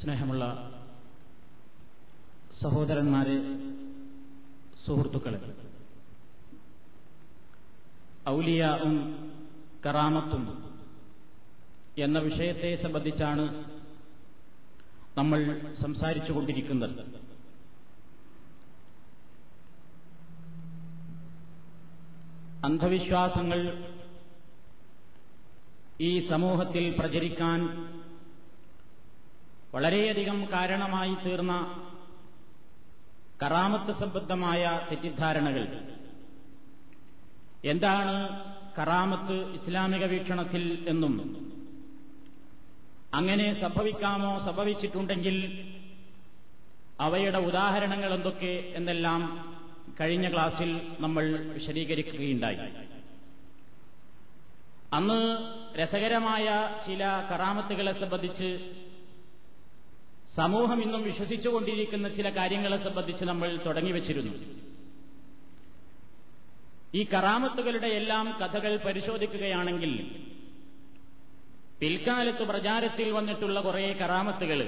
സ്നേഹമുള്ള സഹോദരന്മാരെ സുഹൃത്തുക്കളെ ഔലിയാവും കറാമത്തും എന്ന വിഷയത്തെ സംബന്ധിച്ചാണ് നമ്മൾ സംസാരിച്ചുകൊണ്ടിരിക്കുന്നത്. അന്ധവിശ്വാസങ്ങൾ ഈ സമൂഹത്തിൽ പ്രചരിക്കാൻ വളരെയധികം കാരണമായി തീർന്ന കറാമത്ത് സംബന്ധമായ തെറ്റിദ്ധാരണകൾ. എന്താണ് കറാമത്ത് ഇസ്ലാമിക വീക്ഷണത്തിൽ എന്നും? അങ്ങനെ സംഭവിക്കാമോ സംഭവിച്ചിട്ടുണ്ടെങ്കിൽ അവയുടെ ഉദാഹരണങ്ങൾ എന്തൊക്കെ എന്നെല്ലാം കഴിഞ്ഞ ക്ലാസ്സിൽ നമ്മൾ വിശദീകരിക്കുകയുണ്ടായി. അന്ന് രസകരമായ ചില കറാമത്തുകളെ സംബന്ധിച്ച് സമൂഹം ഇന്നും വിശ്വസിച്ചുകൊണ്ടിരിക്കുന്ന ചില കാര്യങ്ങളെ സംബന്ധിച്ച് നമ്മൾ തുടങ്ങിവച്ചിരുന്നു ഈ കറാമത്തുകളുടെ എല്ലാം കഥകൾ പരിശോധിക്കുകയാണെങ്കിൽ പിൽക്കാലത്ത് പ്രചാരത്തിൽ വന്നിട്ടുള്ള കുറേ കറാമത്തുകൾ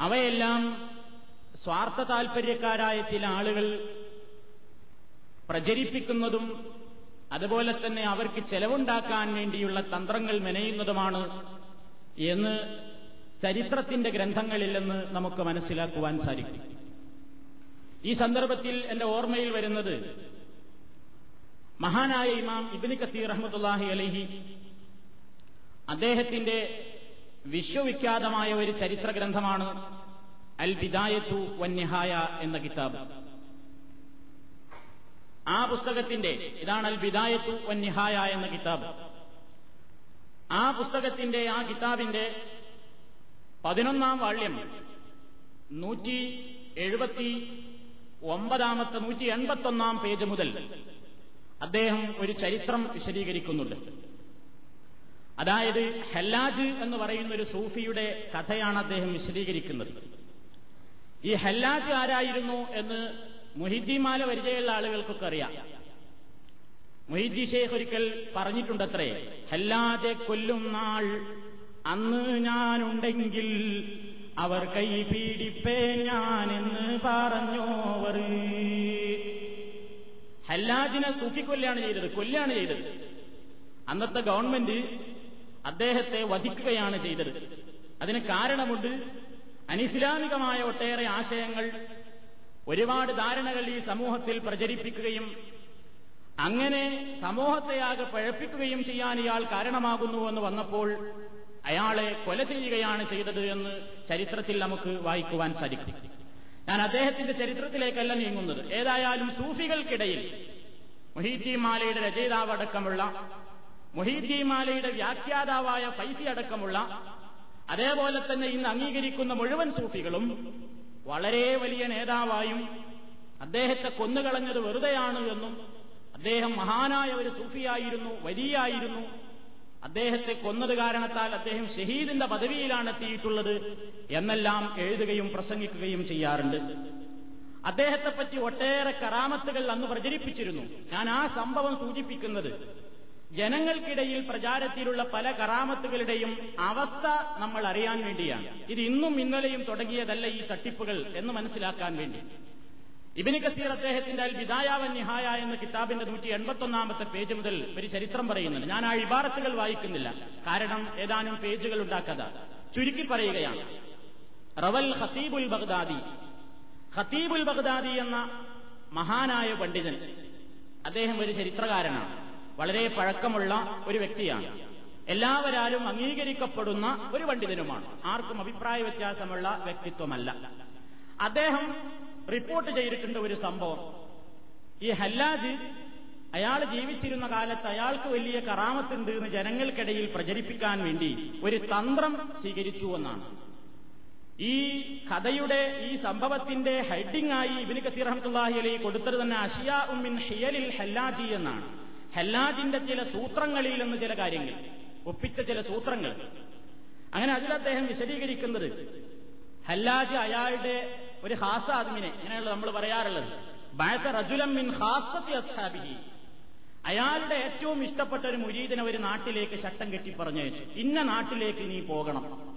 അവയെല്ലാം സ്വാർത്ഥ താൽപര്യക്കാരായ ചില ആളുകൾ പ്രചരിപ്പിക്കുന്നതും അതുപോലെ തന്നെ അവർക്ക് ചെലവുണ്ടാക്കാൻ വേണ്ടിയുള്ള തന്ത്രങ്ങൾ മെനയുന്നതുമാണ് എന്ന് ചരിത്രത്തിന്റെ ഗ്രന്ഥങ്ങളില്ലെന്ന് നമുക്ക് മനസ്സിലാക്കുവാൻ സാധിക്കും. ഈ സന്ദർഭത്തിൽ എന്റെ ഓർമ്മയിൽ വരുന്നത് മഹാനായ ഇമാം ഇബിന് കത്തീർ റഹ്മത്തുല്ലാഹി അലഹി അദ്ദേഹത്തിന്റെ വിശ്വവിഖ്യാതമായ ഒരു ചരിത്ര ഗ്രന്ഥമാണ് അൽ ബിദായത്തു വന്യഹായ എന്ന കിതാബ്. ആ പുസ്തകത്തിന്റെ ഇതാണ് അൽ ബിദായത്തു വന്യഹായ എന്ന കിതാബ്. ആ പുസ്തകത്തിന്റെ ആ കിതാബിന്റെ പതിനൊന്നാം വാള്യം നൂറ്റി എഴുപത്തി ഒമ്പതാമത്തെ നൂറ്റി എൺപത്തൊന്നാം പേജ് മുതൽ അദ്ദേഹം ഒരു ചരിത്രം വിശദീകരിക്കുന്നുണ്ട്. അതായത് ഹല്ലാജ് എന്ന് പറയുന്ന ഒരു സൂഫിയുടെ കഥയാണ് അദ്ദേഹം വിശദീകരിക്കുന്നത്. ഈ ഹല്ലാജ് ആരായിരുന്നു എന്ന് മുഹിദ്ദിമാല പരിചയമുള്ള ആളുകൾക്കൊക്കെ അറിയാം. മുഹിദ്ദി ഷേഖ് ഒരിക്കൽ പറഞ്ഞിട്ടുണ്ടത്രേ ഹല്ലാജെ കൊല്ലും നാൾ അന്ന് ഞാനുണ്ടെങ്കിൽ അവർ കൈ പീഡിപ്പേ ഞാനെന്ന് പറഞ്ഞോവർ. ഹല്ലാജിനെ തൂക്കിക്കൊല്ലാണ് ചെയ്തത് കൊല്ലാണ് ചെയ്തത്. അന്നത്തെ ഗവൺമെന്റ് അദ്ദേഹത്തെ വധിക്കുകയാണ് ചെയ്തത്. അതിന് കാരണമുണ്ട് അനിസ്ലാമികമായ ഒട്ടേറെ ആശയങ്ങൾ ഒരുപാട് ധാരണകൾ ഈ സമൂഹത്തിൽ പ്രചരിപ്പിക്കുകയും അങ്ങനെ സമൂഹത്തെയാകെ പഴപ്പിക്കുകയും ചെയ്യാൻ ഇയാൾ കാരണമാകുന്നുവെന്ന് വന്നപ്പോൾ അയാളെ കൊല ചെയ്യുകയാണ് ചെയ്തത് എന്ന് ചരിത്രത്തിൽ നമുക്ക് വായിക്കുവാൻ സാധിക്കും. ഞാൻ അദ്ദേഹത്തിന്റെ ചരിത്രത്തിലേക്കല്ല നീങ്ങുന്നത്. ഏതായാലും സൂഫികൾക്കിടയിൽ മൊഹീദ്ദീൻ മാലയുടെ രചയിതാവ് അടക്കമുള്ള മാലയുടെ വ്യാഖ്യാതാവായ ഫൈസി അടക്കമുള്ള അതേപോലെ തന്നെ ഇന്ന് അംഗീകരിക്കുന്ന മുഴുവൻ സൂഫികളും വളരെ വലിയ നേതാവായും അദ്ദേഹത്തെ കൊന്നുകളഞ്ഞത് വെറുതെയാണ് എന്നും അദ്ദേഹം മഹാനായ ഒരു സൂഫിയായിരുന്നു വലിയായിരുന്നു. അദ്ദേഹത്തെ കൊന്നത് കാരണത്താൽ അദ്ദേഹം ഷഹീദിന്റെ പദവിയിലാണ് എത്തിയിട്ടുള്ളത് എന്നെല്ലാം എഴുതുകയും പ്രസംഗിക്കുകയും ചെയ്യാറുണ്ട്. അദ്ദേഹത്തെപ്പറ്റി ഒട്ടേറെ കറാമത്തുകൾ അന്ന് പ്രചരിപ്പിച്ചിരുന്നു. ഞാൻ ആ സംഭവം സൂചിപ്പിക്കുന്നത് ജനങ്ങൾക്കിടയിൽ പ്രചാരത്തിലുള്ള പല കറാമത്തുകളുടെയും അവസ്ഥ നമ്മൾ അറിയാൻ വേണ്ടിയാണ്. ഇത് ഇന്നും ഇന്നലെയും തുടങ്ങിയതല്ല ഈ തട്ടിപ്പുകൾ എന്ന് മനസ്സിലാക്കാൻ വേണ്ടി. ഇബിന് കസീർ അദ്ദേഹത്തിന്റെ അൽ വിദായാവൻ നിഹായ എന്ന കിതാബിന്റെ നൂറ്റി എൺപത്തൊന്നാമത്തെ പേജ് മുതൽ ഒരു ചരിത്രം പറയുന്നുണ്ട്. ഞാൻ ആ ഇബാറത്തുകൾ വായിക്കുന്നില്ല. കാരണം ഏതാനും പേജുകൾ ഉണ്ടാക്കാതെ. ചുരുക്കി പറയുകയാണ്. റവൽ ഖത്തീബുൽ ബഗ്ദാദി. ഖത്തീബുൽ ബഗ്ദാദി എന്ന മഹാനായ പണ്ഡിതൻ അദ്ദേഹം ഒരു ചരിത്രകാരനാണ്. വളരെ പഴക്കമുള്ള ഒരു വ്യക്തിയാണ്. എല്ലാവരാലും അംഗീകരിക്കപ്പെടുന്ന ഒരു പണ്ഡിതനുമാണ്. ആർക്കും അഭിപ്രായ വ്യത്യാസമുള്ള വ്യക്തിത്വമല്ല. അദ്ദേഹം റിപ്പോർട്ട് ചെയ്തിട്ടുണ്ട് ഒരു സംഭവം. ഈ ഹല്ലാജ് അയാൾ ജീവിച്ചിരുന്ന കാലത്ത് അയാൾക്ക് വലിയ കറാമത്തുണ്ട് എന്ന് ജനങ്ങൾക്കിടയിൽ പ്രചരിപ്പിക്കാൻ വേണ്ടി ഒരു തന്ത്രം സ്വീകരിച്ചു എന്നാണ്. ഈ കഥയുടെ ഈ സംഭവത്തിന്റെ ഹെഡിംഗ് ആയി ഇബിന് കസീർ അഹമ്മദ്ാഹി അലി കൊടുത്തത് തന്നെ അഷിയ ഉമ്മിൻ ഹിയലിൽ ഹല്ലാജി എന്നാണ്. ഹല്ലാജിന്റെ ചില സൂത്രങ്ങളിൽ നിന്ന് ചില കാര്യങ്ങൾ ഒപ്പിച്ച ചില സൂത്രങ്ങൾ. അങ്ങനെ അതിൽ അദ്ദേഹം വിശദീകരിക്കുന്നത് ഹല്ലാജ് അയാളുടെ ഒരു ഹാസ ആദ്മിനെ ഇങ്ങനെയുള്ള നമ്മൾ പറയാറുള്ളത്. ബാസ റജുലം മിൻ ഹാസത്തി അസ്ഹാബിഹി. അയാളുടെ ഏറ്റവും ഇഷ്ടപ്പെട്ട ഒരു മുരീദിനെ ഒരു നാട്ടിലേക്ക് ശട്ടം കെട്ടി പറഞ്ഞു ഇന്ന നാട്ടിലേക്ക് നീ പോകണം.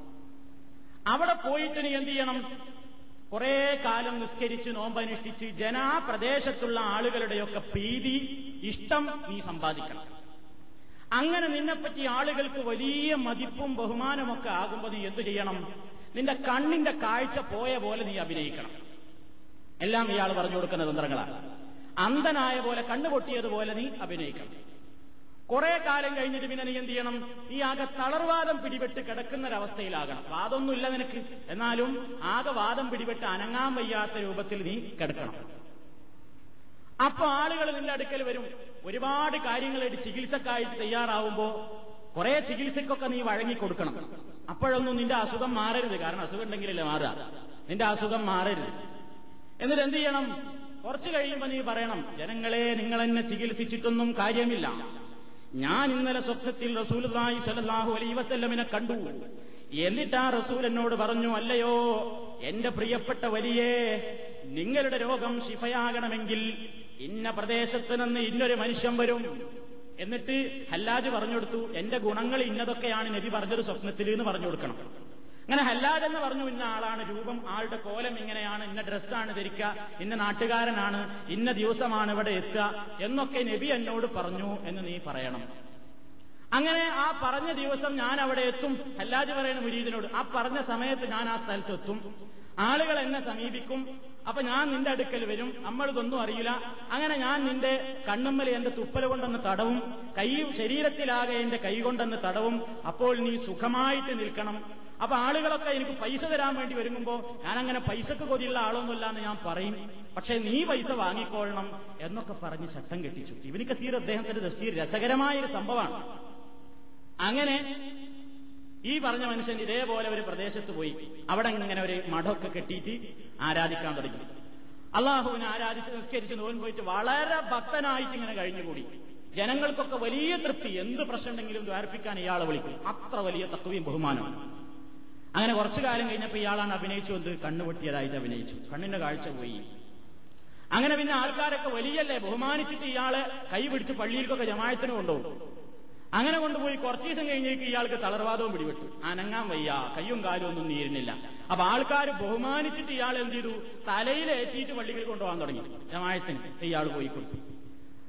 അവിടെ പോയിട്ട് നീ എന്ത് ചെയ്യണം? കുറെ കാലം നിസ്കരിച്ച് നോമ്പനുഷ്ഠിച്ച് ജനാപ്രദേശത്തുള്ള ആളുകളുടെയൊക്കെ പ്രീതി ഇഷ്ടം നീ സമ്പാദിക്കണം. അങ്ങനെ നിന്നെപ്പറ്റി ആളുകൾക്ക് വലിയ മതിപ്പും ബഹുമാനമൊക്കെ ആകുമ്പോൾ നീ എന്തു ചെയ്യണം? നിന്റെ കണ്ണിന്റെ കാഴ്ച പോയ പോലെ നീ അഭിനയിക്കണം. എല്ലാം ഇയാൾ പറഞ്ഞു കൊടുക്കുന്ന തന്ത്രങ്ങളാണ്. അന്ധനായ പോലെ കണ്ണു പൊട്ടിയതുപോലെ നീ അഭിനയിക്കണം. കുറെ കാലം കഴിഞ്ഞിട്ട് പിന്നെ നീ എന്ത് ചെയ്യണം? നീ ആകെ തളർവാദം പിടിപെട്ട് കിടക്കുന്നൊരവസ്ഥയിലാകണം. വാദമൊന്നുമില്ല നിനക്ക്. എന്നാലും ആകെ വാദം പിടിപെട്ട് അനങ്ങാൻ വയ്യാത്ത രൂപത്തിൽ നീ കിടക്കണം. അപ്പൊ ആളുകൾ നിന്റെ അടുക്കൽ വരും. ഒരുപാട് കാര്യങ്ങളായിട്ട് ചികിത്സക്കായിട്ട് തയ്യാറാവുമ്പോ കുറെ ചികിത്സക്കൊക്കെ നീ വഴങ്ങിക്കൊടുക്കണം. അപ്പോഴൊന്നും നിന്റെ അസുഖം മാറരുത്. കാരണം അസുഖം ഉണ്ടെങ്കിലല്ലേ മാറുക. നിന്റെ അസുഖം മാറരുത്. എന്നിട്ട് എന്ത് ചെയ്യണം? കുറച്ചു കഴിയുമ്പോൾ നീ പറയണം ജനങ്ങളെ നിങ്ങൾ എന്നെ ചികിത്സിച്ചിട്ടൊന്നും കാര്യമില്ല. ഞാൻ ഇന്നലെ സ്വപ്നത്തിൽ റസൂലായി സലാഹു അലൈ വസല്ലമിനെ കണ്ടു. എന്നിട്ട് ആ റസൂൽ എന്നോട് പറഞ്ഞു അല്ലയോ എന്റെ പ്രിയപ്പെട്ട വലിയേ നിങ്ങളുടെ രോഗം ശിഫയാകണമെങ്കിൽ ഇന്ന പ്രദേശത്ത് നിന്ന് ഇന്നൊരു മനുഷ്യൻ വരും. എന്നിട്ട് ഹല്ലാജ് പറഞ്ഞു കൊടുത്തു എന്റെ ഗുണങ്ങൾ ഇന്നതൊക്കെയാണ് നബി പറഞ്ഞത് സ്വപ്നത്തിൽ എന്ന് പറഞ്ഞു കൊടുക്കണം. അങ്ങനെ ഹല്ലാജ് എന്ന് പറഞ്ഞു ഇന്ന ആളാണ് രൂപം ആളുടെ കോലം ഇങ്ങനെയാണ് ഇന്ന ഡ്രസ്സാണ് ധരിക്കുക ഇന്ന നാട്ടുകാരനാണ് ഇന്ന ദിവസമാണ് ഇവിടെ എത്തുക എന്നൊക്കെ നബി എന്നോട് പറഞ്ഞു എന്ന് നീ പറയണം. അങ്ങനെ ആ പറഞ്ഞ ദിവസം ഞാൻ അവിടെ എത്തും. ഹല്ലാജ് പറയുന്ന മുരീദിനോട് ആ പറഞ്ഞ സമയത്ത് ഞാൻ ആ സ്ഥലത്ത് എത്തും ആളുകൾ എന്നെ സമീപിക്കും. അപ്പൊ ഞാൻ നിന്റെ അടുക്കൽ വരും. നമ്മളിതൊന്നും അറിയില്ല. അങ്ങനെ ഞാൻ നിന്റെ കണ്ണുമ്മൽ എന്റെ തുപ്പൽ കൊണ്ടൊന്ന് തടവും. കൈ ശരീരത്തിലാകെ എന്റെ കൈ കൊണ്ടൊന്ന് തടവും. അപ്പോൾ നീ സുഖമായിട്ട് നിൽക്കണം. അപ്പൊ ആളുകളൊക്കെ എനിക്ക് പൈസ തരാൻ വേണ്ടി വരുമ്പോ ഞാനങ്ങനെ പൈസക്ക് കൊതിയുള്ള ആളൊന്നുമില്ല എന്ന് ഞാൻ പറയും. പക്ഷെ നീ പൈസ വാങ്ങിക്കൊള്ളണം എന്നൊക്കെ പറഞ്ഞ് ശട്ടം കെട്ടിച്ചു. ഇവനിക്ക് തീരെ അദ്ദേഹത്തിന്റെ തഫ്സീർ രസകരമായൊരു സംഭവമാണ്. അങ്ങനെ ഈ പറഞ്ഞ മനുഷ്യൻ ഇതേപോലെ ഒരു പ്രദേശത്ത് പോയി. അവിടെ ഇങ്ങനെ ഒരു മഠമൊക്കെ കെട്ടിയിട്ട് ആരാധിക്കാൻ തുടങ്ങി. അള്ളാഹുവിനെ ആരാധിച്ച് നിസ്കരിച്ച് നോൻ പോയിട്ട് വളരെ ഭക്തനായിട്ട് ഇങ്ങനെ കഴിഞ്ഞുകൂടി. ജനങ്ങൾക്കൊക്കെ വലിയ തൃപ്തി. എന്ത് പ്രശ്നമുണ്ടെങ്കിലും ദ്വാരപ്പിക്കാൻ ഇയാളെ വിളിക്കും. അത്ര വലിയ തത്വയും ബഹുമാനമാണ് അങ്ങനെ കുറച്ചു കാലം കഴിഞ്ഞപ്പോൾ ഇയാളാണ് അഭിനയിച്ചു. എന്ത്? കണ്ണുപൊട്ടിയതായിട്ട് അഭിനയിച്ചു. കണ്ണിന്റെ കാഴ്ച പോയി. അങ്ങനെ പിന്നെ ആൾക്കാരൊക്കെ വലിയല്ലേ? ബഹുമാനിച്ചിട്ട് ഇയാളെ കൈപിടിച്ച് പള്ളിയിലേക്കൊക്കെ ജമായത്തിന് കൊണ്ടുപോകും. അങ്ങനെ കൊണ്ടുപോയി കുറച്ചു ദിവസം കഴിഞ്ഞേക്ക് ഇയാൾക്ക് തളർവാദവും പിടിപെട്ടു. അനങ്ങാൻ വയ്യ. കയ്യും കാലും ഒന്നും നീരുന്നില്ല. അപ്പൊ ആൾക്കാർ ബഹുമാനിച്ചിട്ട് ഇയാൾ എന്ത് ചെയ്തു? തലയിലേറ്റിയിട്ട് പള്ളിയിൽ കൊണ്ടുപോകാൻ തുടങ്ങി. ജമായത്തിന് ഇയാൾ പോയി കൊടുത്തു.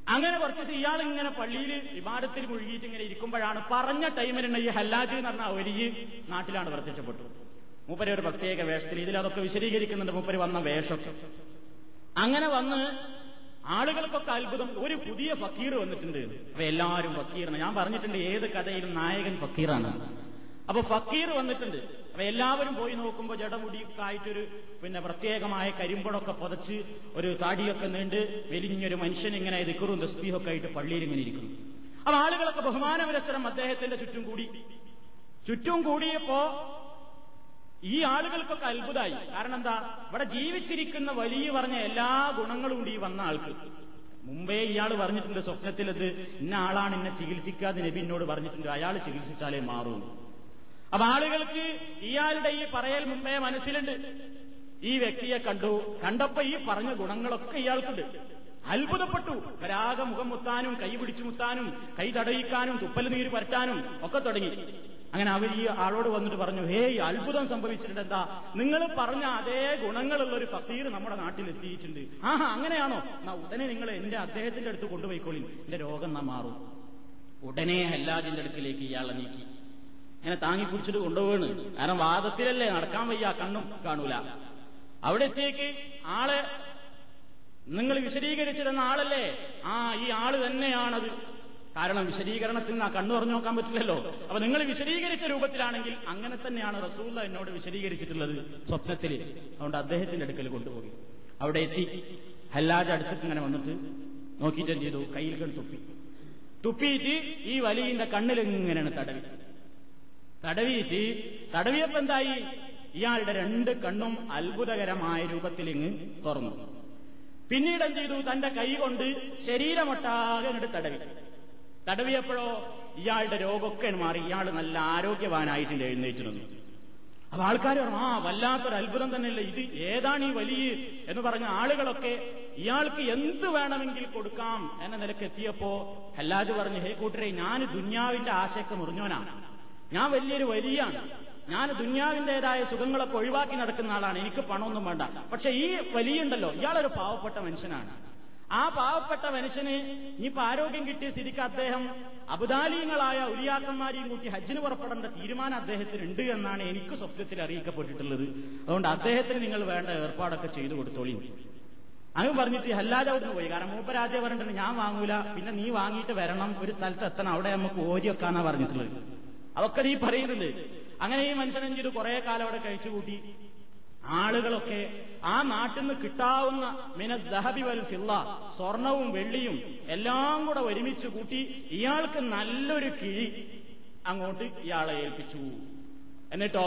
അങ്ങനെ കുറച്ച് ദിവസം ഇയാൾ ഇങ്ങനെ പള്ളിയിൽ വിവാദത്തിൽ മുഴുകിയിട്ട് ഇങ്ങനെ ഇരിക്കുമ്പോഴാണ് പറഞ്ഞ ടൈമിലുള്ള ഈ ഹല്ലാജ് എന്ന് പറഞ്ഞ ഒരിയ് നാട്ടിലാണ് പ്രത്യക്ഷപ്പെട്ടു. മൂപ്പര് ഒരു പ്രത്യേക വേഷത്തിൽ. ഇതിൽ അതൊക്കെ വിശദീകരിക്കുന്നുണ്ട്. മൂപ്പര് വന്ന വേഷം. അങ്ങനെ വന്ന് ആളുകൾക്കൊക്കെ അത്ഭുതം. ഒരു പുതിയ ഫക്കീർ വന്നിട്ടുണ്ട്. അപ്പൊ എല്ലാവരും ഫക്കീറാണ്. ഞാൻ പറഞ്ഞിട്ടുണ്ട് ഏത് കഥയിലും നായകൻ ഫക്കീറാണ്. അപ്പൊ ഫക്കീർ വന്നിട്ടുണ്ട്. അപ്പൊ എല്ലാവരും പോയി നോക്കുമ്പോൾ ജടമുടിയൊക്കെ ആയിട്ടൊരു പിന്നെ പ്രത്യേകമായ കരിമ്പടൊക്കെ പുതച്ച് ഒരു താടിയൊക്കെ നീണ്ട് വെലിഞ്ഞൊരു മനുഷ്യൻ ഇങ്ങനെ ദിക്കറും ദസ്ബീഹൊക്കെ ആയിട്ട് പള്ളിയിൽ ഇങ്ങനെ ഇരിക്കുന്നു. അപ്പൊ ആളുകളൊക്കെ ബഹുമാനപുരസ്സരം അദ്ദേഹത്തിന്റെ ചുറ്റും കൂടി. ചുറ്റും കൂടിയപ്പോ ഈ ആളുകൾക്കൊക്കെ അത്ഭുതമായി കാരണം എന്താ? ഇവിടെ ജീവിച്ചിരിക്കുന്ന വലിയ പറഞ്ഞ എല്ലാ ഗുണങ്ങളും ഉണ്ട് ഈ വന്ന ആൾക്ക്. മുമ്പേ ഇയാൾ പറഞ്ഞിട്ടുണ്ട് സ്വപ്നത്തിലത് ഇന്ന ആളാണ് ഇന്നെ ചികിത്സിക്കാതെ നബി എന്നോട് പറഞ്ഞിട്ടുണ്ട്. അയാൾ ചികിത്സിച്ചാലേ മാറൂ. അപ്പൊ ആളുകൾക്ക് ഇയാളുടെ ഈ പറയൽ മുമ്പേ മനസ്സിലുണ്ട്. ഈ വ്യക്തിയെ കണ്ടു. കണ്ടപ്പോ ഈ പറഞ്ഞ ഗുണങ്ങളൊക്കെ ഇയാൾക്കുണ്ട്. അത്ഭുതപ്പെട്ടു. വരാകെ മുഖം മുത്താനും കൈ പിടിച്ചു മുത്താനും കൈ തടയിക്കാനും തുപ്പൽ നീര് പരട്ടാനും ഒക്കെ തുടങ്ങി. അങ്ങനെ അവർ ഈ ആളോട് വന്നിട്ട് പറഞ്ഞു ഹേയ് അത്ഭുതം സംഭവിച്ചിട്ടുണ്ട്. എന്താ നിങ്ങൾ പറഞ്ഞ അതേ ഗുണങ്ങളുള്ള ഒരു ഫക്കീർ നമ്മുടെ നാട്ടിൽ എത്തിയിട്ടുണ്ട് ആഹാ അങ്ങനെയാണോ? എന്നാ ഉടനെ നിങ്ങൾ എന്റെ അദ്ദേഹത്തിന്റെ അടുത്ത് കൊണ്ടുപോയിക്കോളി. എന്റെ രോഗം നാ മാറും. ഉടനെ ഹല്ലാജിന്റെ അടുക്കിലേക്ക് ഇയാളെ നീക്കി. അങ്ങനെ താങ്ങിപ്പിടിച്ചിട്ട് കൊണ്ടുപോവാണ്. കാരണം വാദത്തിലല്ലേ നടക്കാൻ വയ്യ കണ്ണും കാണൂല. അവിടെ എത്തിയേക്ക്. ആളെ നിങ്ങൾ വിശദീകരിച്ചിരുന്ന ആളല്ലേ? ആ ഈ ആൾ തന്നെയാണത്. കാരണം വിശദീകരണത്തിൽ ആ കണ്ണു പറഞ്ഞു നോക്കാൻ പറ്റില്ലല്ലോ. അപ്പൊ നിങ്ങൾ വിശദീകരിച്ച രൂപത്തിലാണെങ്കിൽ അങ്ങനെ തന്നെയാണ് റസൂല്ല എന്നോട് വിശദീകരിച്ചിട്ടുള്ളത് സ്വപ്നത്തിൽ. അതുകൊണ്ട് അദ്ദേഹത്തിന്റെ അടുക്കൽ കൊണ്ടുപോയി. അവിടെ എത്തി. ഹല്ലാജ് അടുത്തിട്ട് ഇങ്ങനെ വന്നിട്ട് നോക്കിയിട്ട് എന്ത് ചെയ്തു? കയ്യിൽ കണ്ട് തുപ്പി. തുപ്പിയിട്ട് ഈ വലിയന്റെ കണ്ണിൽ ഇങ്ങനെയാണ് തടവി. തടവിയിട്ട് തടവിയപ്പോ എന്തായി? ഇയാളുടെ രണ്ട് കണ്ണും അത്ഭുതകരമായ രൂപത്തിൽ ഇങ്ങ് തുറന്നു. പിന്നീട് എന്ത് ചെയ്തു? തന്റെ കൈ കൊണ്ട് ശരീരമൊട്ടാകെ അങ്ങോട്ട് തടവി. തടവിയപ്പോഴോ ഇയാളുടെ രോഗമൊക്കെ മാറി ഇയാൾ നല്ല ആരോഗ്യവാനായിട്ട് എഴുന്നേറ്റ് നിന്നു അപ്പൊ ആൾക്കാർ പറഞ്ഞു ആ വല്ലാത്തൊരു അത്ഭുതം തന്നെയല്ല ഇത്. ഏതാണ് ഈ വലിയ എന്ന് പറഞ്ഞ ആളുകളൊക്കെ ഇയാൾക്ക് എന്ത് വേണമെങ്കിൽ കൊടുക്കാം എന്ന നിലയ്ക്ക് എത്തിയപ്പോ ഹല്ലാജ് പറഞ്ഞു ഹേ കൂട്ടരെ ഞാൻ ദുന്യാവിന്റെ ആശയൊക്കെ മുറിഞ്ഞോനാണ് ഞാൻ വലിയൊരു വലിയാണ്. ഞാൻ ദുന്യാവിന്റേതായ സുഖങ്ങളൊക്കെ ഒഴിവാക്കി നടക്കുന്ന ആളാണ്. എനിക്ക് പണമൊന്നും വേണ്ട. പക്ഷെ ഈ വലിയുണ്ടല്ലോ ഇയാളൊരു പാവപ്പെട്ട മനുഷ്യനാണ്. ആ പാവപ്പെട്ട മനുഷ്യന് ഇനിയിപ്പോ ആരോഗ്യം കിട്ടിയ സ്ഥിതിക്ക് അദ്ദേഹം അബുദാലീങ്ങളായ ഉലിയാക്കന്മാരെയും കൂട്ടി ഹജ്ജിന് പുറപ്പെടേണ്ട തീരുമാനം അദ്ദേഹത്തിന് ഉണ്ട് എന്നാണ് എനിക്ക് സ്വപ്നത്തിൽ അറിയിക്കപ്പെട്ടിട്ടുള്ളത്. അതുകൊണ്ട് അദ്ദേഹത്തിന് നിങ്ങൾ വേണ്ട ഏർപ്പാടൊക്കെ ചെയ്തു കൊടുത്തോളി. അങ്ങ് പറഞ്ഞിട്ട് ഹല്ലാജ് അവിടെ പോയി. കാരണം മൂപ്പരാജയ പറഞ്ഞിട്ടുണ്ട് ഞാൻ വാങ്ങൂല. പിന്നെ നീ വാങ്ങിയിട്ട് വരണം. ഒരു സ്ഥലത്ത് എത്തണം. അവിടെ നമുക്ക് ഓരി വെക്കാന്നാ പറഞ്ഞിട്ടുള്ളത്. അതൊക്കെ നീ പറയുന്നുണ്ട്. അങ്ങനെ ഈ മനുഷ്യനെങ്കിൽ കുറെ കാലം അവിടെ കഴിച്ചുകൂട്ടി. ആളുകളൊക്കെ ആ നാട്ടിൽ നിന്ന് കിട്ടാവുന്ന മിന ദഹബി വൽ ഫില്ല സ്വർണവും വെള്ളിയും എല്ലാം കൂടെ ഒരുമിച്ച് കൂട്ടി ഇയാൾക്ക് നല്ലൊരു കിഴി അങ്ങോട്ട് ഇയാളെ ഏൽപ്പിച്ചു. എന്നിട്ടോ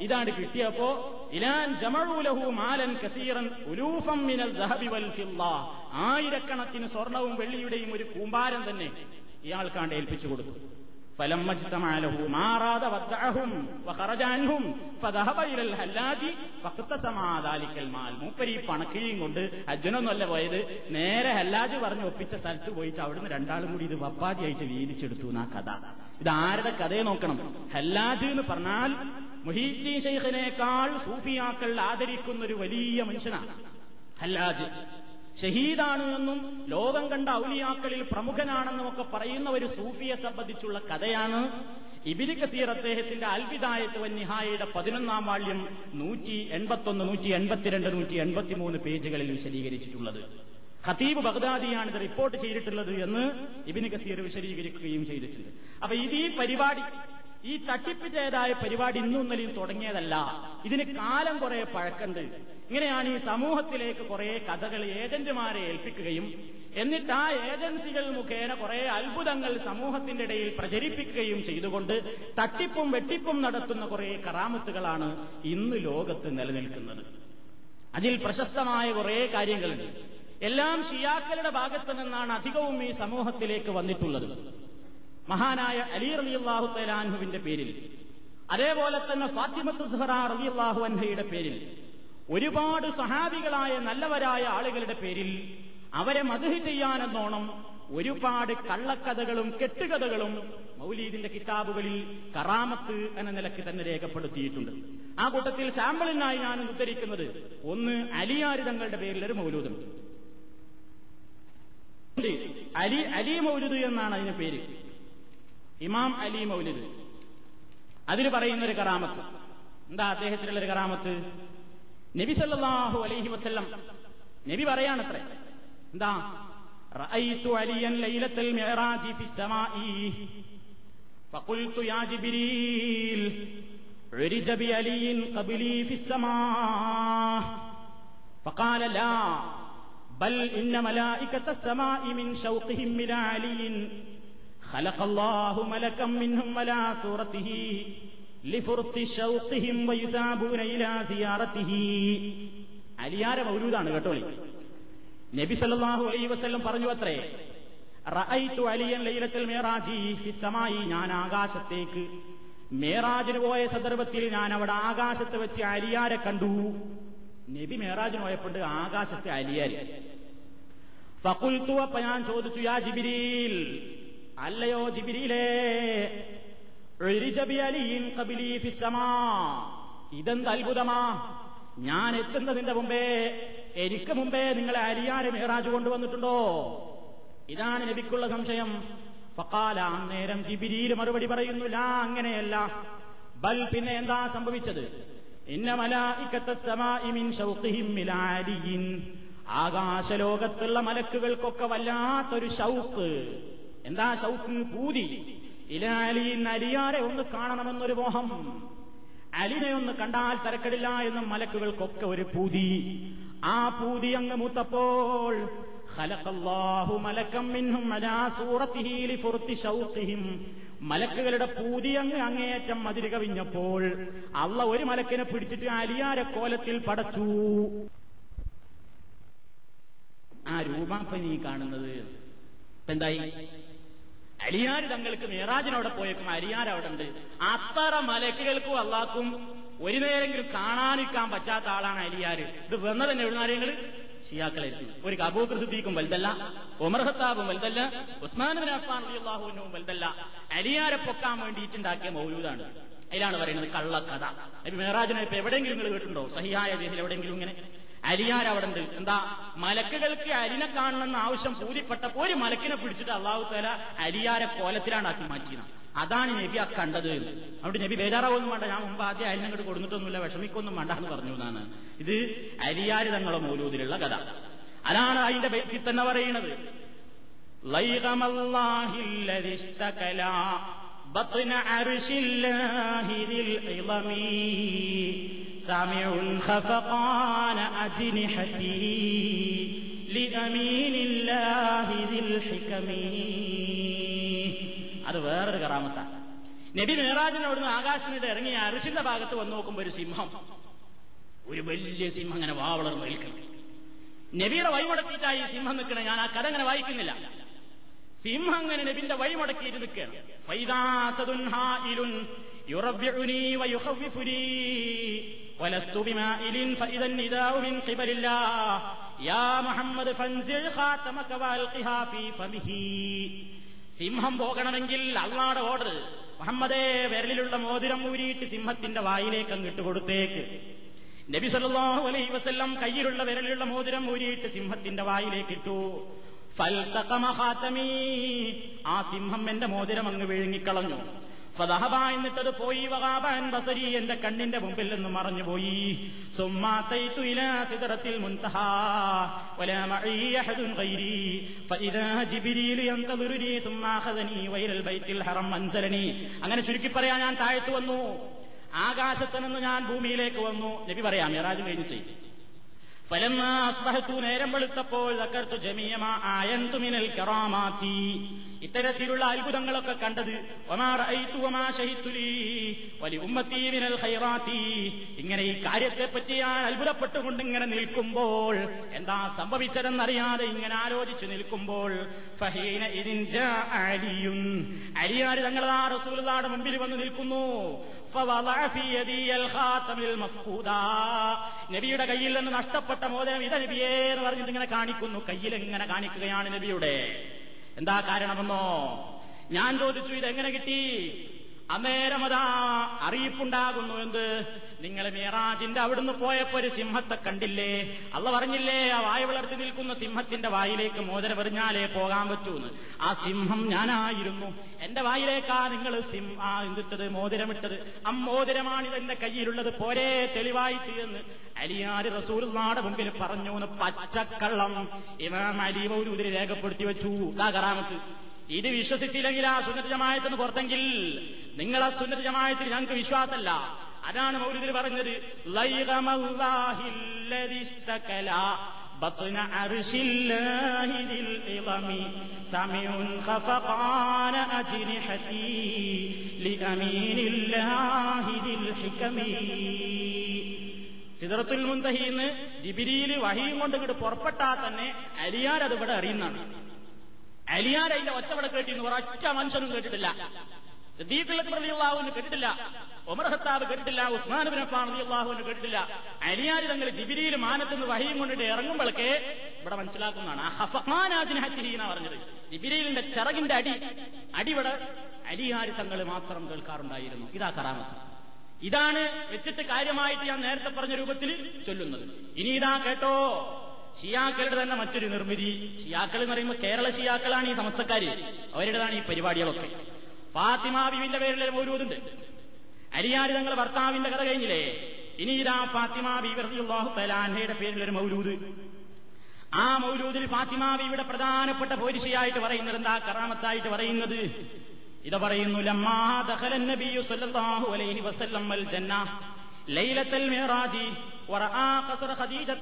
ഇതാണ് കിട്ടിയപ്പോ ഇലാൻ ജമഴൂലഹു മാലൻ കസീറൻ ഉലൂഫം മിനൽ ദഹബി വൽ ഫില്ല ആയിരക്കണക്കിന് സ്വർണവും വെള്ളിയുടെയും ഒരു കൂമ്പാരം തന്നെ ഇയാൾക്കാണ്ട് ഏൽപ്പിച്ചു കൊടുത്തു. فلما اجتمع له ما أراد ودعهم وخرج عنهم فذهب إلى الحلاج فاقتسم ذلك المال മൂപ്പര് ഈ പണക്കിഴിയും കൊണ്ട് അജ്ജനൊന്നുമല്ല പോയത് നേരെ ഹല്ലാജ് പറഞ്ഞ് ഒപ്പിച്ച സ്ഥലത്ത് പോയിട്ട് അവിടുന്ന് രണ്ടാളും കൂടി ഇത് വപ്പാതിയായിട്ട് വീതിച്ചെടുത്തു എന്നാ കഥ ഇത് ആരുടെ കഥയെ നോക്കണം ഹല്ലാജ് എന്ന് പറഞ്ഞാൽ മുഹീദ്ദീൻ ഷെയ്ഖിനേക്കാൾ സൂഫിയാക്കൾ ആദരിക്കുന്ന ഒരു വലിയ മനുഷ്യനാണ് ഹല്ലാജ് ഷഹീദാണ് എന്നും ലോകം കണ്ട ഔലിയാക്കളിൽ പ്രമുഖനാണെന്നും ഒക്കെ പറയുന്ന ഒരു സൂഫിയെ സംബന്ധിച്ചുള്ള കഥയാണ്. ഇബിരി കസീർ അദ്ദേഹത്തിന്റെ അൽവിദായത്ത് വന്യഹായയുടെ പതിനൊന്നാം വാള്യം നൂറ്റി എൺപത്തൊന്ന് നൂറ്റി എൺപത്തിരണ്ട് നൂറ്റി എൺപത്തിമൂന്ന് പേജുകളിൽ വിശദീകരിച്ചിട്ടുള്ളത്. ഖത്തീബ് ബഗ്ദാദിയാണ് ഇത് റിപ്പോർട്ട് ചെയ്തിട്ടുള്ളത് എന്ന് ഇബിന് കസീർ വിശദീകരിക്കുകയും ചെയ്തിട്ടുണ്ട്. അപ്പൊ ഇത് ഈ പരിപാടി ഈ തട്ടിപ്പിറ്റേതായ പരിപാടി ഇന്നും ഇന്നലെയും തുടങ്ങിയതല്ല. ഇതിന് കാലം കുറെ പഴക്കണ്ട് ഇങ്ങനെയാണ് ഈ സമൂഹത്തിലേക്ക് കുറെ കഥകൾ ഏജന്റുമാരെ ഏൽപ്പിക്കുകയും എന്നിട്ട് ആ ഏജൻസികൾ മുഖേന കുറെ അത്ഭുതങ്ങൾ സമൂഹത്തിന്റെ ഇടയിൽ പ്രചരിപ്പിക്കുകയും ചെയ്തുകൊണ്ട് തട്ടിപ്പും വെട്ടിപ്പും നടത്തുന്ന കുറെ കറാമത്തുകളാണ് ഇന്ന് ലോകത്ത് നിലനിൽക്കുന്നത്. അതിൽ പ്രശസ്തമായ കുറെ കാര്യങ്ങളുണ്ട്. എല്ലാം ഷിയാക്കളുടെ ഭാഗത്ത് നിന്നാണ് അധികവും ഈ സമൂഹത്തിലേക്ക് വന്നിട്ടുള്ളത്. മഹാനായ അലി റലിയല്ലാഹു തലാൻഹുവിന്റെ പേരിൽ. അതേപോലെ തന്നെ ഫാത്തിമത്ത് സുഹറ റലിയല്ലാഹു അൻഹയുടെ പേരിൽ. ഒരുപാട് സഹാബികളായ നല്ലവരായ ആളുകളുടെ പേരിൽ അവരെ മധുഹി ചെയ്യാനെന്നോണം ഒരുപാട് കള്ളക്കഥകളും കെട്ടുകഥകളും മൗലീദിന്റെ കിതാബുകളിൽ കറാമത്ത് എന്ന നിലയ്ക്ക് തന്നെ രേഖപ്പെടുത്തിയിട്ടുണ്ട്. ആ കൂട്ടത്തിൽ സാമ്പിളിനായി ഞാൻ ഉദ്ധരിക്കുന്നത് ഒന്ന് അലിയാരി തങ്ങളുടെ പേരിൽ ഒരു മൗലൂദുണ്ട്. അലി അലി മൗലുദ് എന്നാണ് അതിന് പേര്. ഇമാം അലി മൗലുദ്. അതിന് പറയുന്ന ഒരു കറാമത്ത്. എന്താ അദ്ദേഹത്തിനുള്ള ഒരു കറാമത്ത്? നബി സല്ലല്ലാഹു അലൈഹി വസല്ലം നബി പറയാണത്രേ എന്താ റഅയ്തു അലിയൻ ലൈലത്തൽ മിഅറാജി ഫി സമാഇ فقلت يا جبريل عرج بعلي قبلي في السماء فقال لا بل إن ملائكة السماء من شوقهم من علي خلق الله ملكا منهم ولا صورته അലിയാര മൗലൂദാണ് കേട്ടോളി നബി സല്ലാഹു അലൈ വസ്ലം പറഞ്ഞു അത്രേ റഅയ്ത്തു അലിയൻ ലൈലത്തിൽ മേറാജി ഹിസ്സമായി ഞാൻ ആകാശത്തേക്ക്. മേറാജിന് പോയ സന്ദർഭത്തിൽ ഞാൻ അവിടെ ആകാശത്ത് വെച്ച് അലിയാരെ കണ്ടു. നബി മേറാജിന് പോയപ്പോണ്ട് ആകാശത്തെ അലിയാരി. ഫക്കുൽത്തു അപ്പൊ ഞാൻ ചോദിച്ചു യാ ജിബിരിൽ അല്ലയോ ജിബിരിയിലേ ഇതെന്ത് അത്ഭുതമാ? ഞാൻ എത്തുന്നതിന്റെ മുമ്പേ എനിക്ക് മുമ്പേ നിങ്ങളെ അരിയാരെ മേറാജ് കൊണ്ടുവന്നിട്ടുണ്ടോ? ഇതാണ് നബിക്കുള്ള സംശയം. ഫക്കാല അന്നേരം ജിബിരിയിൽ മറുപടി പറയുന്നു ലാ അങ്ങനെയല്ല. ബൽ പിന്നെ എന്താ സംഭവിച്ചത്? ആകാശലോകത്തുള്ള മലക്കുകൾക്കൊക്കെ വല്ലാത്തൊരു ഷൗക്ക്. എന്താ ഷൗക്ക്? പൂതി. ഇലാലിൻ അലിയാരെ ഒന്ന് കാണണമെന്നൊരു മോഹം. അലിനെ ഒന്ന് കണ്ടാൽ തരക്കടില്ല എന്ന് മലക്കുകൾക്കൊക്കെ ഒരു പൂതി. ആ പൂതി അങ്ങ് മൂത്തപ്പോൾ മലക്കുകളുടെ പൂതി അങ്ങ് അങ്ങേയറ്റം മതിരി കവിഞ്ഞപ്പോൾ അള്ള ഒരു മലക്കിനെ പിടിച്ചിട്ട് അലിയാര കോലത്തിൽ പടച്ചു. ആ രൂപാപ്പനി കാണുന്നത്. എന്തായി? അലിയാർ തങ്ങൾക്ക് മേറാജിനവിടെ പോയേക്കും അലിയാർ അവിടെ ഉണ്ട് അത്ര മലക്കുകൾക്കും അള്ളാക്കും ഒരു നേരെങ്കിലും കാണാനിരിക്കാൻ പറ്റാത്ത ആളാണ് അലിയാർ ഇത് വന്നത് തന്നെ എഴുന്നാര്യങ്ങൾ ഷിയാക്കളെ ഒരു അബൂക്കർ സിദ്ദീഖും വലുതല്ല ഉമർ ഹത്താബും വലുതല്ല ഉസ്മാൻ അഫ്ഫാൻ റളിയല്ലാഹുവിനും വലുതല്ല. അലിയാരെ പൊക്കാൻ വേണ്ടിയിട്ടുണ്ടാക്കിയ മൗലൂദാണ്. അതിലാണ് പറയുന്നത് കള്ളക്കഥ. മേറാജിനെ ഇപ്പൊ എവിടെയെങ്കിലും നിങ്ങൾ കേട്ടിട്ടുണ്ടോ? സഹിയായ രീതിയിൽ എവിടെയെങ്കിലും ഇങ്ങനെ അരിയാർ അവിടെ ഉണ്ട് എന്താ? മലക്കുകൾക്ക് അരിനെ കാണണമെന്ന ആവശ്യം പൂതിപ്പെട്ടപ്പോൾ ഒരു മലക്കിനെ പിടിച്ചിട്ട് അള്ളാഹു തല അരിയാരെ കോലത്തിലാണ് ആക്കി മാറ്റിയത്. അതാണ് നബി ആ കണ്ടത് അവിടെ നബി ബേജാറാവൊന്നും വേണ്ട. ഞാൻ മുമ്പ് ആദ്യം അരിനെ അങ്ങോട്ട് കൊടുത്തിട്ടൊന്നുമില്ല. വിഷമിക്കൊന്നും വേണ്ട എന്ന് പറഞ്ഞു എന്നാണ്. ഇത് അരിയാര് തങ്ങളുടെ മൂലൂതിലുള്ള കഥ. അതാണ് അതിന്റെ വ്യക്തി തന്നെ പറയുന്നത്. ബത്ന അർഷില്ലാഹി ദിൽ ഇളമീ. سامع خفقان أجنحته لأمين الله ذي الحكم അത് വേറൊരു കറാമത്താണ് നബി മേറാജിന് അവിടുന്ന് ആകാശത്തിനിട്ട് ഇറങ്ങി അരിശിന്റെ ഭാഗത്ത് വന്നു നോക്കുമ്പോൾ ഒരു സിംഹം ഒരു വലിയ സിംഹം അങ്ങനെ വാവളർന്ന് നിൽക്കണം നബിയുടെ വഴിമുടക്കിയിട്ടായി ഈ സിംഹം നിൽക്കണം ഞാൻ ആ കഥ അങ്ങനെ വായിക്കുന്നില്ല സിംഹം അങ്ങനെ നബിന്റെ വഴിമുടക്കിയിട്ട് നിൽക്കുകയാണ് ഫൈദാസദുൻ ഹായിലുൻ യുറബ്ബിഉനി വയുഖവ്വിഫുനി ولست بمائل فإذا النداء من قبل الله يا محمد فانزع خاتمك والقها في فمه സിംഹം പോകണമെങ്കിൽ അള്ളാടെ ഓർഡർ മുഹമ്മദേ വിരലിലുള്ള മോതിരം ഊരിയിട്ട് സിംഹത്തിന്റെ വായിലേക്ക് അങ്ങിട്ട് കൊടുത്തേക്ക് നബി സല്ലല്ലാഹു അലൈഹി വസല്ലം കയ്യിലുള്ള വിരലിലുള്ള മോതിരം ഊരിയിട്ട് സിംഹത്തിന്റെ വായിലേക്ക് ഇട്ടു ഫൽതഖമ ആ സിംഹം എന്റെ മോതിരം അങ്ങ് വിഴുങ്ങിക്കളഞ്ഞു ഫതഹബ എന്നിട്ടത് പോയി വകാബാൻ ബസരി എന്റെ കണ്ണിന്റെ മുമ്പിൽ നിന്ന് മറഞ്ഞുപോയി. സുമ്മാത്തൈത്തു ഇലാ സിദറത്തിൽ വലാ ഗൈരി. ജിബ്രീൽ ബൈത്തിൽ ഹറം അങ്ങനെ ചുരുക്കി പറയാൻ ഞാൻ താഴ്ത്തു വന്നു. ആകാശത്ത് നിന്ന് ഞാൻ ഭൂമിയിലേക്ക് വന്നു. നബി പറയാം മിറാജ് കഴിഞ്ഞിട്ട് ഫലമ്മ അസ്ബഹത്തു നേരം വെളുത്തപ്പോൾ തക്കർത്തു ജമീയമാ ആയന്തു മിനൽ കറാമാത്തി. ഇത്തരത്തിലുള്ള അത്ഭുതങ്ങളൊക്കെ കണ്ടത് വലി ഉമ്മത്തി മിനൽ ഖൈറാത്തി. ഇങ്ങനെ ഈ കാര്യത്തെപ്പറ്റി ഞാൻ അത്ഭുതപ്പെട്ടുകൊണ്ട് ഇങ്ങനെ നിൽക്കുമ്പോൾ എന്താ സംഭവിച്ചതെന്നറിയാതെ ഇങ്ങനെ ആലോചിച്ചു നിൽക്കുമ്പോൾ ഫഹീന ഇതിൻ അലിയുൻ. അലിയാര് തങ്ങളാ റസൂലുള്ളാടെ മുമ്പിൽ വന്ന് നിൽക്കുന്നു. നബിയുടെ കയ്യിൽ നിന്ന് നഷ്ടപ്പെട്ട മോചനം ഇത നബിയേ എന്ന് പറഞ്ഞിട്ട് ഇങ്ങനെ കാണിക്കുന്നു. കയ്യിൽ ഇങ്ങനെ കാണിക്കുകയാണ് നബിയുടെ. എന്താ കാരണമെന്നോ? ഞാൻ ചോദിച്ചു ഇതെങ്ങനെ കിട്ടി? അന്നേരം അതാ അറിയിപ്പുണ്ടാകുന്നു എന്ത്? നിങ്ങൾ മേറാജിന്റെ അവിടുന്ന് പോയപ്പോ ഒരു സിംഹത്തെ കണ്ടില്ലേ? അല്ല പറഞ്ഞില്ലേ ആ വായ വളർത്തി നിൽക്കുന്ന സിംഹത്തിന്റെ വായിലേക്ക് മോചന എറിഞ്ഞാലേ പോകാൻ പറ്റൂന്ന്. ആ സിംഹം ഞാനായിരുന്നു. എന്റെ വായിലേക്കാ നിങ്ങൾ എന്തിട്ടത് മോതിരമിട്ടത്. ആ മോതിരമാണിത് എന്റെ കയ്യിലുള്ളത്. പോരേ തെളിവായിട്ട് എന്ന് അലിയാര് റസൂൽനാടെ മുമ്പിൽ പറഞ്ഞു എന്ന് പച്ചക്കള്ളം ഇമാം അലി മൗലൂദിന് രേഖപ്പെടുത്തി വെച്ചു. ആ കറാമത്ത്. ഇത് വിശ്വസിച്ചില്ലെങ്കിൽ ആ സുന്നത്ത് ജമായത്തിന് പുറത്തെങ്കിൽ നിങ്ങൾ ആ സുന്നത്ത് ജമായത്തിൽ ഞങ്ങൾക്ക് വിശ്വാസമല്ല അതാണ് മൗലിദിൽ പറഞ്ഞത് بطن عرش الله ذي العظم سمع خفقان أجنحتي لأمين الله ذي الحكم സിദറത്തുൽ മുന്തഹിന്ന് ജിബിരിയിൽ വഹിയും കൊണ്ട് ഇങ്ങോട്ട് പുറപ്പെട്ടാൽ തന്നെ അലിയാർ അത് ഇവിടെ അറിയുന്നതാണ് അലിയാർ ഒറ്റവട കേട്ടിന്ന് ഒരൊറ്റ മനുഷ്യനും കേട്ടിട്ടില്ല. റളിയല്ലാഹുവിന് കേട്ടിട്ടില്ല. ഒമർ ഹത്താബ് കേട്ടിട്ടില്ല. ഉസ്മാൻ ബിൻ അഫ്ഫാൻ റളിയല്ലാഹുവിന് കേട്ടിട്ടില്ല. അലിയാർ തങ്ങൾ ജിബിരിയിൽ മാനത്തുനിന്ന് വഹിയും കൊണ്ടിട്ട് ഇറങ്ങുമ്പോഴൊക്കെ ഇവിടെ മനസ്സിലാക്കുന്നതാണ്. ഹഫമാനാജിന് പറഞ്ഞത്. ജിബിരിയിലിന്റെ ചിറകിന്റെ അടി അടിവിടെ അലിയാരി തങ്ങൾ മാത്രം കേൾക്കാറുണ്ടായിരുന്നു. ഇതാ കറാമത്ത്. ഇതാണ് വെച്ചിട്ട് കാര്യമായിട്ട് ഞാൻ നേരത്തെ പറഞ്ഞ രൂപത്തിൽ ചൊല്ലുന്നത്. ഇനി ഇതാ കേട്ടോ. ഷിയാക്കളുടെ തന്നെ മറ്റൊരു നിർമ്മിതി. ഷിയാക്കൾ എന്ന് പറയുമ്പോൾ കേരള ഷിയാക്കളാണ് ഈ സമസ്തക്കാര്. അവരുടേതാണ് ഈ പരിപാടികളൊക്കെ. ഫാത്തിമ ബിവിന്റെ പേരിൽ ഒരു മൗലൂദുണ്ട് അരിയാരി തങ്ങളുടെ ഭർത്താവിന്റെ കഥ കഴിഞ്ഞില്ലേ? ഇനി ഇതാ ഫാത്തിമ ബീവർദിയുള്ളാഹു തലാൻഹയുടെ പേരിൽ ഒരു മൗലൂദ്. ആ മൗലൂദിൽ ഫാത്തിമ ബിയുടെ പ്രധാനപ്പെട്ട പോരിശയായിട്ട് പറയുന്നത് എന്താ? കറാമത്തായിട്ട് പറയുന്നത്. ഇത് പറയുന്നു ലമ്മാ ദഖലൻ നബിയു സല്ലല്ലാഹു അലൈഹി വസല്ലം അൽ ജന്ന ലൈലത്തൽ മിറാജി. ورأى قصر خديجة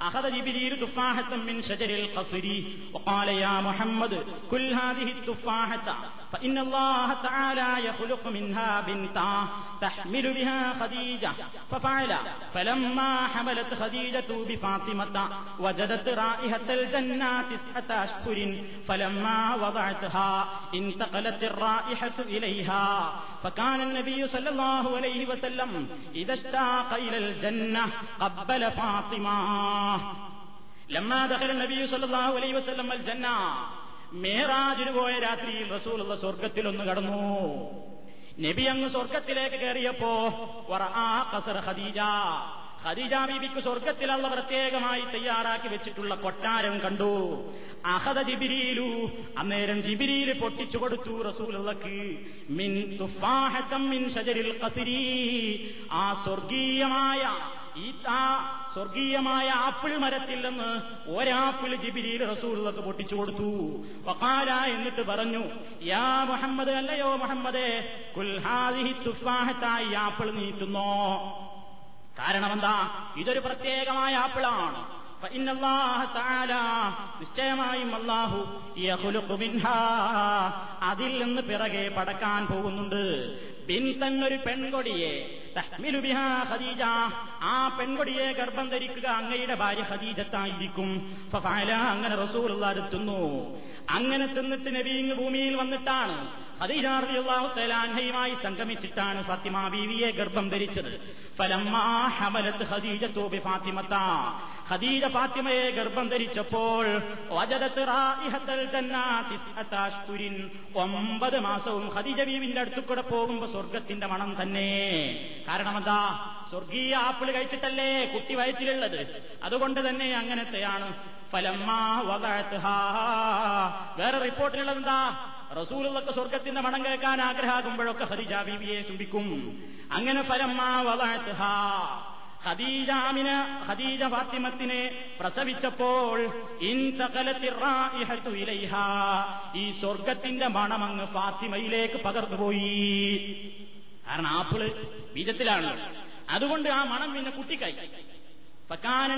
أخذ جبريل تفاحة من شجر القصر وقال يا محمد كل هذه التفاحة فإن الله تعالى يخلق منها بنتا تحمل بها خديجة ففعل فلما حملت خديجة بفاطمة وجدت رائحة الجنة تسعة أشهر فلما وضعتها انتقلت الرائحة إليها فكان النبي صلى الله عليه وسلم إذا اشتاق إلى الجنة قبل فاطمة ലമ്മാ ദഖല നബി സല്ലല്ലാഹു അലൈഹി വസല്ലം അൽ ജന്ന മേറാജിന് പോയ രാത്രിയിൽ റസൂലുള്ള സ്വർഗത്തിൽ ഒന്ന് കടന്നു നബി അങ്ങ് സ്വർഗത്തിലേക്ക് കയറിയപ്പോ വറആ ഖസർ ഖദീജ ഖദീജ ബീബിക്ക് സ്വർഗത്തിലുള്ള പ്രത്യേകമായി തയ്യാറാക്കി വെച്ചിട്ടുള്ള കൊട്ടാരം കണ്ടു അഹദ ജിബിരിയിലു അന്നേരം ജിബിരിയിൽ പൊട്ടിച്ചു കൊടുത്തു റസൂലുള്ളക്ക് മിൻ തുഫാഹത്തം മിൻ ഷജരിൽ ഖസിരി ആ സ്വർഗീയമായ ഈ ആ സ്വർഗീയമായ ആപ്പിൾ മരത്തിൽ നിന്ന് ഒരാപ്പിൾ ജിബിരിയിൽ റസൂലത്ത് പൊട്ടിച്ചു കൊടുത്തു. വഖാല എന്നിട്ട് പറഞ്ഞു യാ മുഹമ്മദ് അല്ലയോ മുഹമ്മദേ കുൽഹാദിഹി തുഫാഹത്തായി ആപ്പിൾ നീറ്റുന്നോ കാരണം എന്താ? ഇതൊരു പ്രത്യേകമായ ആപ്പിളാണ്. നിശ്ചയമായും അള്ളാഹു അതിൽ നിന്ന് പിറകെ പടക്കാൻ പോകുന്നുണ്ട്. ബിൻ തന്നൊരു പെൺകൊടിയെ. ഖദീജ. ആ പെൺകൊടിയെ ഗർഭം ധരിക്കുക അങ്ങയുടെ ഭാര്യ ഖദീജത്തായിരിക്കും. അങ്ങനെ റസൂലുള്ള എത്തുന്നു അങ്ങനെ തിന്നിട്ട് നബി ഇങ്ങ് ഭൂമിയിൽ വന്നിട്ടാണ്. തആല അൻഹയുമായി സംഗമിച്ചിട്ടാണ് ഫാത്തിമ ബീവിയെ ഗർഭം ധരിച്ചത്. ഫലമ്മാ ഹമലത്ത് ഖദീജത്തു ബി ഫാത്തിമത്ത ഖദീജ ഫാത്തിമയെ ഗർഭം ധരിച്ചപ്പോൾ ഒമ്പത് മാസവും ഹദീജ ബീവിന്റെ അടുത്ത് കൂടെ പോകുമ്പോ സ്വർഗത്തിന്റെ മണം തന്നെ. കാരണം എന്താ? സ്വർഗീയ ആപ്പിൾ കഴിച്ചിട്ടല്ലേ കുട്ടി വയറ്റിലുള്ളത്. അതുകൊണ്ട് തന്നെ അങ്ങനത്തെയാണ്. ഫലമ്മാ വേറെ റിപ്പോർട്ടിലുള്ളത് എന്താ? റസൂലുള്ളക്ക് സ്വർഗത്തിന്റെ മണം കേൾക്കാൻ ആഗ്രഹമാകുമ്പോഴൊക്കെ ഖദീജ ബീവിയെ ചുംബിക്കും. അങ്ങനെ പരമാ വളർത്തുഹ ഖദീജാമിന് ഖദീജ ഫാത്തിമത്തിനെ പ്രസവിച്ചപ്പോൾ ഈ സ്വർഗത്തിന്റെ മണമങ്ങ് ഫാത്തിമയിലേക്ക് പകർന്നുപോയി. കാരണം ആപ്പിൾ ബീജത്തിലാണ് അതുകൊണ്ട് ആ മണം പിന്നെ കുട്ടിക്കായി.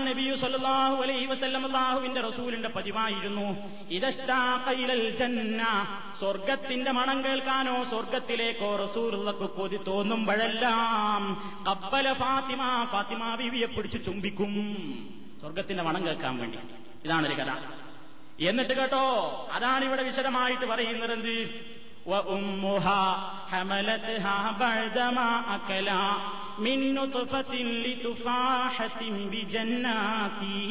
നബിയു സല്ലല്ലാഹു അലൈഹി വസല്ലം റസൂലിന്റെ പതിവായിരുന്നു. ജന്ന. സ്വർഗത്തിന്റെ മണം കേൾക്കാനോ സ്വർഗത്തിലേക്കോ റസൂലുള്ളക്ക് കൊതി തോന്നുമ്പോഴെല്ലാം കപ്പല ഫാത്തിമ ഫാത്തിമ ബീവിയെ പിടിച്ചു ചുംബിക്കും. സ്വർഗത്തിന്റെ മണം കേൾക്കാൻ വേണ്ടി. ഇതാണൊരു കഥ. എന്നിട്ട് കേട്ടോ അതാണ് ഇവിടെ വിശദമായിട്ട് പറയുന്നത് എന്ത് وأمها حملتها بعدما أكلا من نطفة لتفاحة بجناتي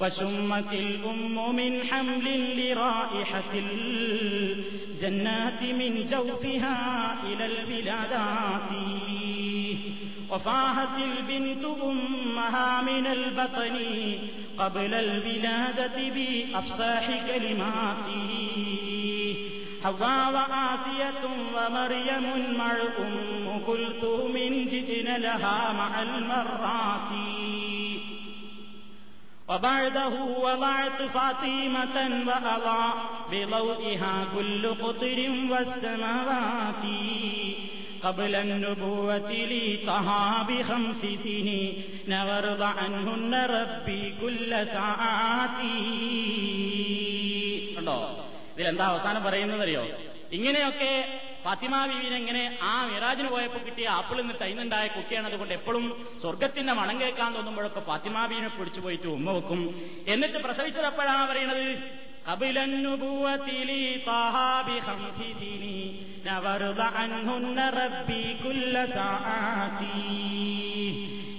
وشمت الأم من حمل لرائحة الجنات من جوفها إلى البلادات. وفاهت البنت أمها من البطن قبل الولادة بأفصاح كلماته حواء عاصية ومريم مع أم كلثوم جئن لها مع المرات. وبعده وضعت فاطمة وأضع بضوئها كل قطر والسماوات. قبل النبوة لي طه بخمس سنين وارض عنهن ربي كل ساعاتي ഇതിലെന്താ അവസാനം പറയുന്നതറിയോ ഇങ്ങനെയൊക്കെ ഫാത്തിമ ബീവിനെ എങ്ങനെ ആ മിറാജിന് പോയപ്പോൾ കിട്ടിയ ആപ്പിൾ നിന്ന് തൈന്നുണ്ടായ കുട്ടിയാണ് അതുകൊണ്ട് എപ്പോഴും സ്വർഗത്തിന്റെ മണം കേൾക്കാൻ തോന്നുമ്പോഴൊക്കെ ഫാത്തിമ ബീവിനെ പിടിച്ചു പോയിട്ട് ഉമ്മ വെക്കും. എന്നിട്ട് പ്രസവിച്ചതെപ്പോഴാണ് പറയണത്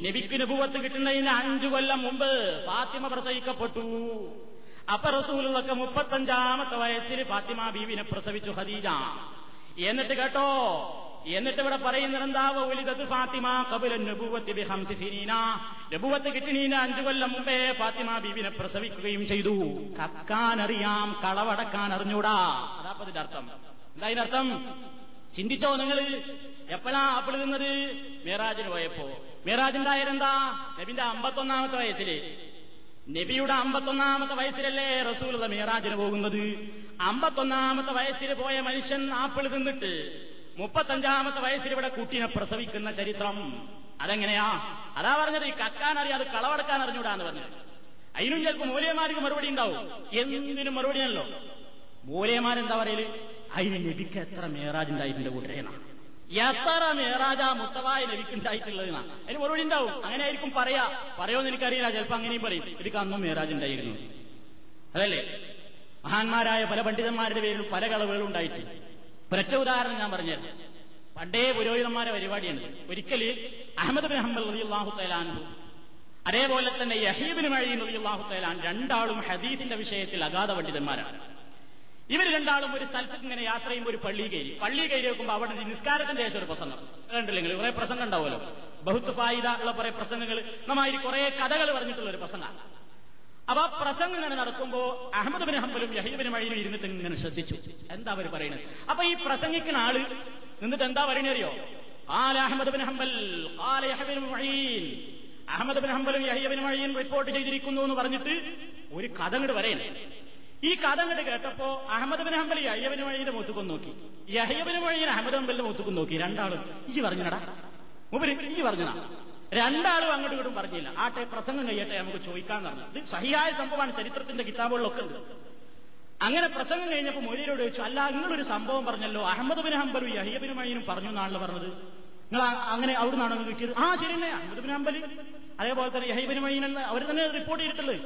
നബിക്ക് നുപൂവത്ത് കിട്ടുന്നതിന് അഞ്ചു കൊല്ലം മുമ്പ് ഫാത്തിമ പ്രസവിക്കപ്പെട്ടു. അപ്പൊ റസൂലൊക്കെ മുപ്പത്തഞ്ചാമത്തെ വയസ്സിൽ ഫാത്തിമ ബീവിനെ പ്രസവിച്ചു ഖദീജ. എന്നിട്ട് കേട്ടോ എന്നിട്ട് ഇവിടെ പറയുന്നത് എന്താവോ ഒലിതത് ഫാത്തിമ കബുല നബുവത്ത് ബി ഹംസി നബുവത്ത് കിട്ടിനീന അഞ്ചു കൊല്ലം മുമ്പേ ഫാത്തിമ ബീവിനെ പ്രസവിക്കുകയും ചെയ്തു. കക്കാനറിയാം കളവടക്കാൻ അറിഞ്ഞൂടാ. അതാപ്പതിന്റെ അർത്ഥം. എന്താ ഇതിനർത്ഥം ചിന്തിച്ചോ നിങ്ങൾ? എപ്പോഴാ ആപ്പിൾ തിന്നത്? മിറാജിന് പോയപ്പോ. മിറാജിണ്ടായാലെന്താ നബിന്റെ അമ്പത്തൊന്നാമത്തെ വയസ്സിൽ. നബിയുടെ അമ്പത്തൊന്നാമത്തെ വയസ്സിലല്ലേ റസൂലുള്ള മീറാജിന് പോകുന്നത്? അമ്പത്തൊന്നാമത്തെ വയസ്സിൽ പോയ മനുഷ്യൻ ആപ്പിൾ തിന്നിട്ട് മുപ്പത്തഞ്ചാമത്തെ വയസ്സിൽ ഇവിടെ കുട്ടീനെ പ്രസവിക്കുന്ന ചരിത്രം. അതെങ്ങനെയാ? അതാ പറഞ്ഞത് ഈ കക്കാൻ അറിയാതെ കളവടക്കാൻ അറിഞ്ഞൂടാന്ന് പറഞ്ഞത്. അതിനും ചിലപ്പോൾ മൂലയമാർക്ക് മറുപടി ഉണ്ടാവും. എന്തിനും മറുപടിയാണല്ലോ മൂലയമാരെന്താ പറയൽ? അതിന് നബിക്ക് എത്ര മേറാജ് ഉണ്ടായിട്ടുണ്ട് കൂട്ടരേന എത്ര മേറാജ മുത്തവായ നബിക്കുണ്ടായിട്ടുള്ളതിനാ? അതിന് മറുപടി ഉണ്ടാവും. അങ്ങനെ ആയിരിക്കും പറയാ. പറയുമെന്ന് എനിക്കറിയില്ല. ചിലപ്പോ അങ്ങനെയും പറയും. എനിക്ക് അന്നും മേറാജ് ഉണ്ടായിരുന്നു അതല്ലേ? മഹാന്മാരായ പല പണ്ഡിതന്മാരുടെ പേരിൽ പല കളവുകളും ഉണ്ടായിട്ടുണ്ട് ഒരൊറ്റ ഉദാഹരണം ഞാൻ പറഞ്ഞത് പണ്ടേ പുരോഹിതന്മാരെ പരിപാടിയുണ്ട്. ഒരിക്കൽ അഹമ്മദ് ബിൻ ഹംബൽ റളിയല്ലാഹു തആലാൻഹു അതേപോലെ തന്നെ യഹീബിന് മഴയും റളിയല്ലാഹു തലാൻ രണ്ടാളും ഹദീസിന്റെ വിഷയത്തിൽ അഗാധ പണ്ഡിതന്മാരാണ്. ഇവർ രണ്ടാളും ഒരു സ്ഥലത്തേക്ക് ഇങ്ങനെ യാത്ര ചെയ്യുമ്പോൾ ഒരു പള്ളി കയറി. പള്ളി കയറി വെക്കുമ്പോൾ അവിടെ നിസ്കാരത്തിന്റെ ശേഷം ഒരു പ്രസംഗം. കണ്ടില്ലെങ്കിൽ കുറെ പ്രസംഗം ഉണ്ടാവുമല്ലോ. ബഹുത്ത് ഫായിദ ഉള്ള കുറെ പ്രസംഗങ്ങൾ. നന്നായി കുറെ കഥകൾ പറഞ്ഞിട്ടുള്ള ഒരു പ്രസംഗമാണ്. അപ്പൊ ആ പ്രസംഗം ഇങ്ങനെ നടക്കുമ്പോ അഹമ്മദ് ബിൻ ഹംബലും യഹീബിൻ മഴയിലും ഇരുന്നിട്ട് ഇങ്ങനെ ശ്രദ്ധിച്ചു. എന്താ അവർ പറയുന്നത് അപ്പൊ ഈ പ്രസംഗിക്കുന്ന ആൾ നിന്നിട്ട് എന്താ പറയണറിയോ ആല അഹമ്മദ് ബിൻ ഹംബൽ ആല യഹബിൻ മഴീൻ അഹമ്മദ് ബിൻ ഹംബലും യഹീബിൻ മഴയും റിപ്പോർട്ട് ചെയ്തിരിക്കുന്നു എന്ന് പറഞ്ഞിട്ട് ഒരു കഥ ഇങ്ങോട്ട് പറയണേ ഈ കഥ അങ്ങോട്ട് കേട്ടപ്പോ അഹമ്മദ് ബിൻ ഹംബൽ യഹ്യബിന് വഴിയുടെ മൂത്തുക്കും നോക്കി. യഹ്യബിന് വഴിയിൽ അഹമ്മദ് ഹംബലിന്റെ മൂത്തുക്കും നോക്കി. രണ്ടാളും ഈ പറഞ്ഞടാ മുബരി ഈ പറഞ്ഞതാ. രണ്ടാളും അങ്ങോട്ടും ഇങ്ങോട്ടും പറഞ്ഞില്ല. ആട്ടെ പ്രസംഗം കഴിയട്ടെ നമുക്ക് ചോദിക്കാൻ പറഞ്ഞു. ഇത് സഹിയായ സംഭവമാണ് ചരിത്രത്തിന്റെ കിതാബുകളിലൊക്കെ ഉണ്ട്. അങ്ങനെ പ്രസംഗം കഴിഞ്ഞപ്പോൾ മൊഴിയിലോട് ചോദിച്ചു അല്ല നിങ്ങളൊരു സംഭവം പറഞ്ഞല്ലോ. അഹമ്മദ് ബിൻ ഹംബലും യഹിയബിൻ മഴീനും പറഞ്ഞു എന്നാണല്ലോ പറഞ്ഞത്. നിങ്ങൾ അങ്ങനെ അവിടെ നിന്നാണോ കിട്ടിയത്? ആ ശരി അഹമ്മദ് ബിൻ ഹംബൽ അതേപോലെ തന്നെ യഹിബിൻ മഴീനെന്ന് അവർ തന്നെ റിപ്പോർട്ട് ചെയ്തിട്ടുള്ളത്.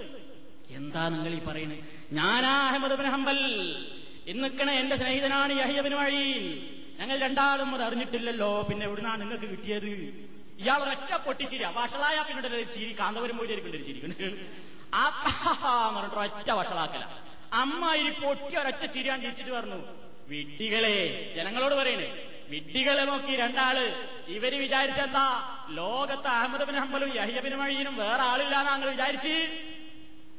എന്താ നിങ്ങൾ ഈ പറയുന്നത്? ഞാനാ അഹമ്മദ് ബിൻ ഹംബൽ. ഇന്നിക്കണ എന്റെ സ്നേഹിതനാണ് യഹിയബിൻ വഴി ഞങ്ങൾ രണ്ടാളും അത് അറിഞ്ഞിട്ടില്ലല്ലോ. പിന്നെ എവിടുന്നാണ് നിങ്ങൾക്ക് കിട്ടിയത്? ഇയാൾ ഒരൊറ്റ പൊട്ടിച്ചിരി വഷളായ പിന്നീട് ചിരി. കാന്തപുരം പോയി ഒരു ചിരി. ആ പറഞ്ഞിട്ട് ഒറ്റ വഷളാക്കല. അമ്മ ഇരി പൊട്ടി ഒരൊറ്റ ചിരിയാൻ ചിരിച്ചിട്ട് പറഞ്ഞു വിഡ്ഢികളെ ജനങ്ങളോട് പറയണേ വിഡ്ഢികളെ നോക്കി രണ്ടാൾ. ഇവർ വിചാരിച്ചെന്താ? ലോകത്ത് അഹമ്മദ് ബിൻ ഹംബലും യഹിയബിൻ മഴീനും വേറെ ആളില്ലാന്ന് നിങ്ങൾ വിചാരിച്ച്?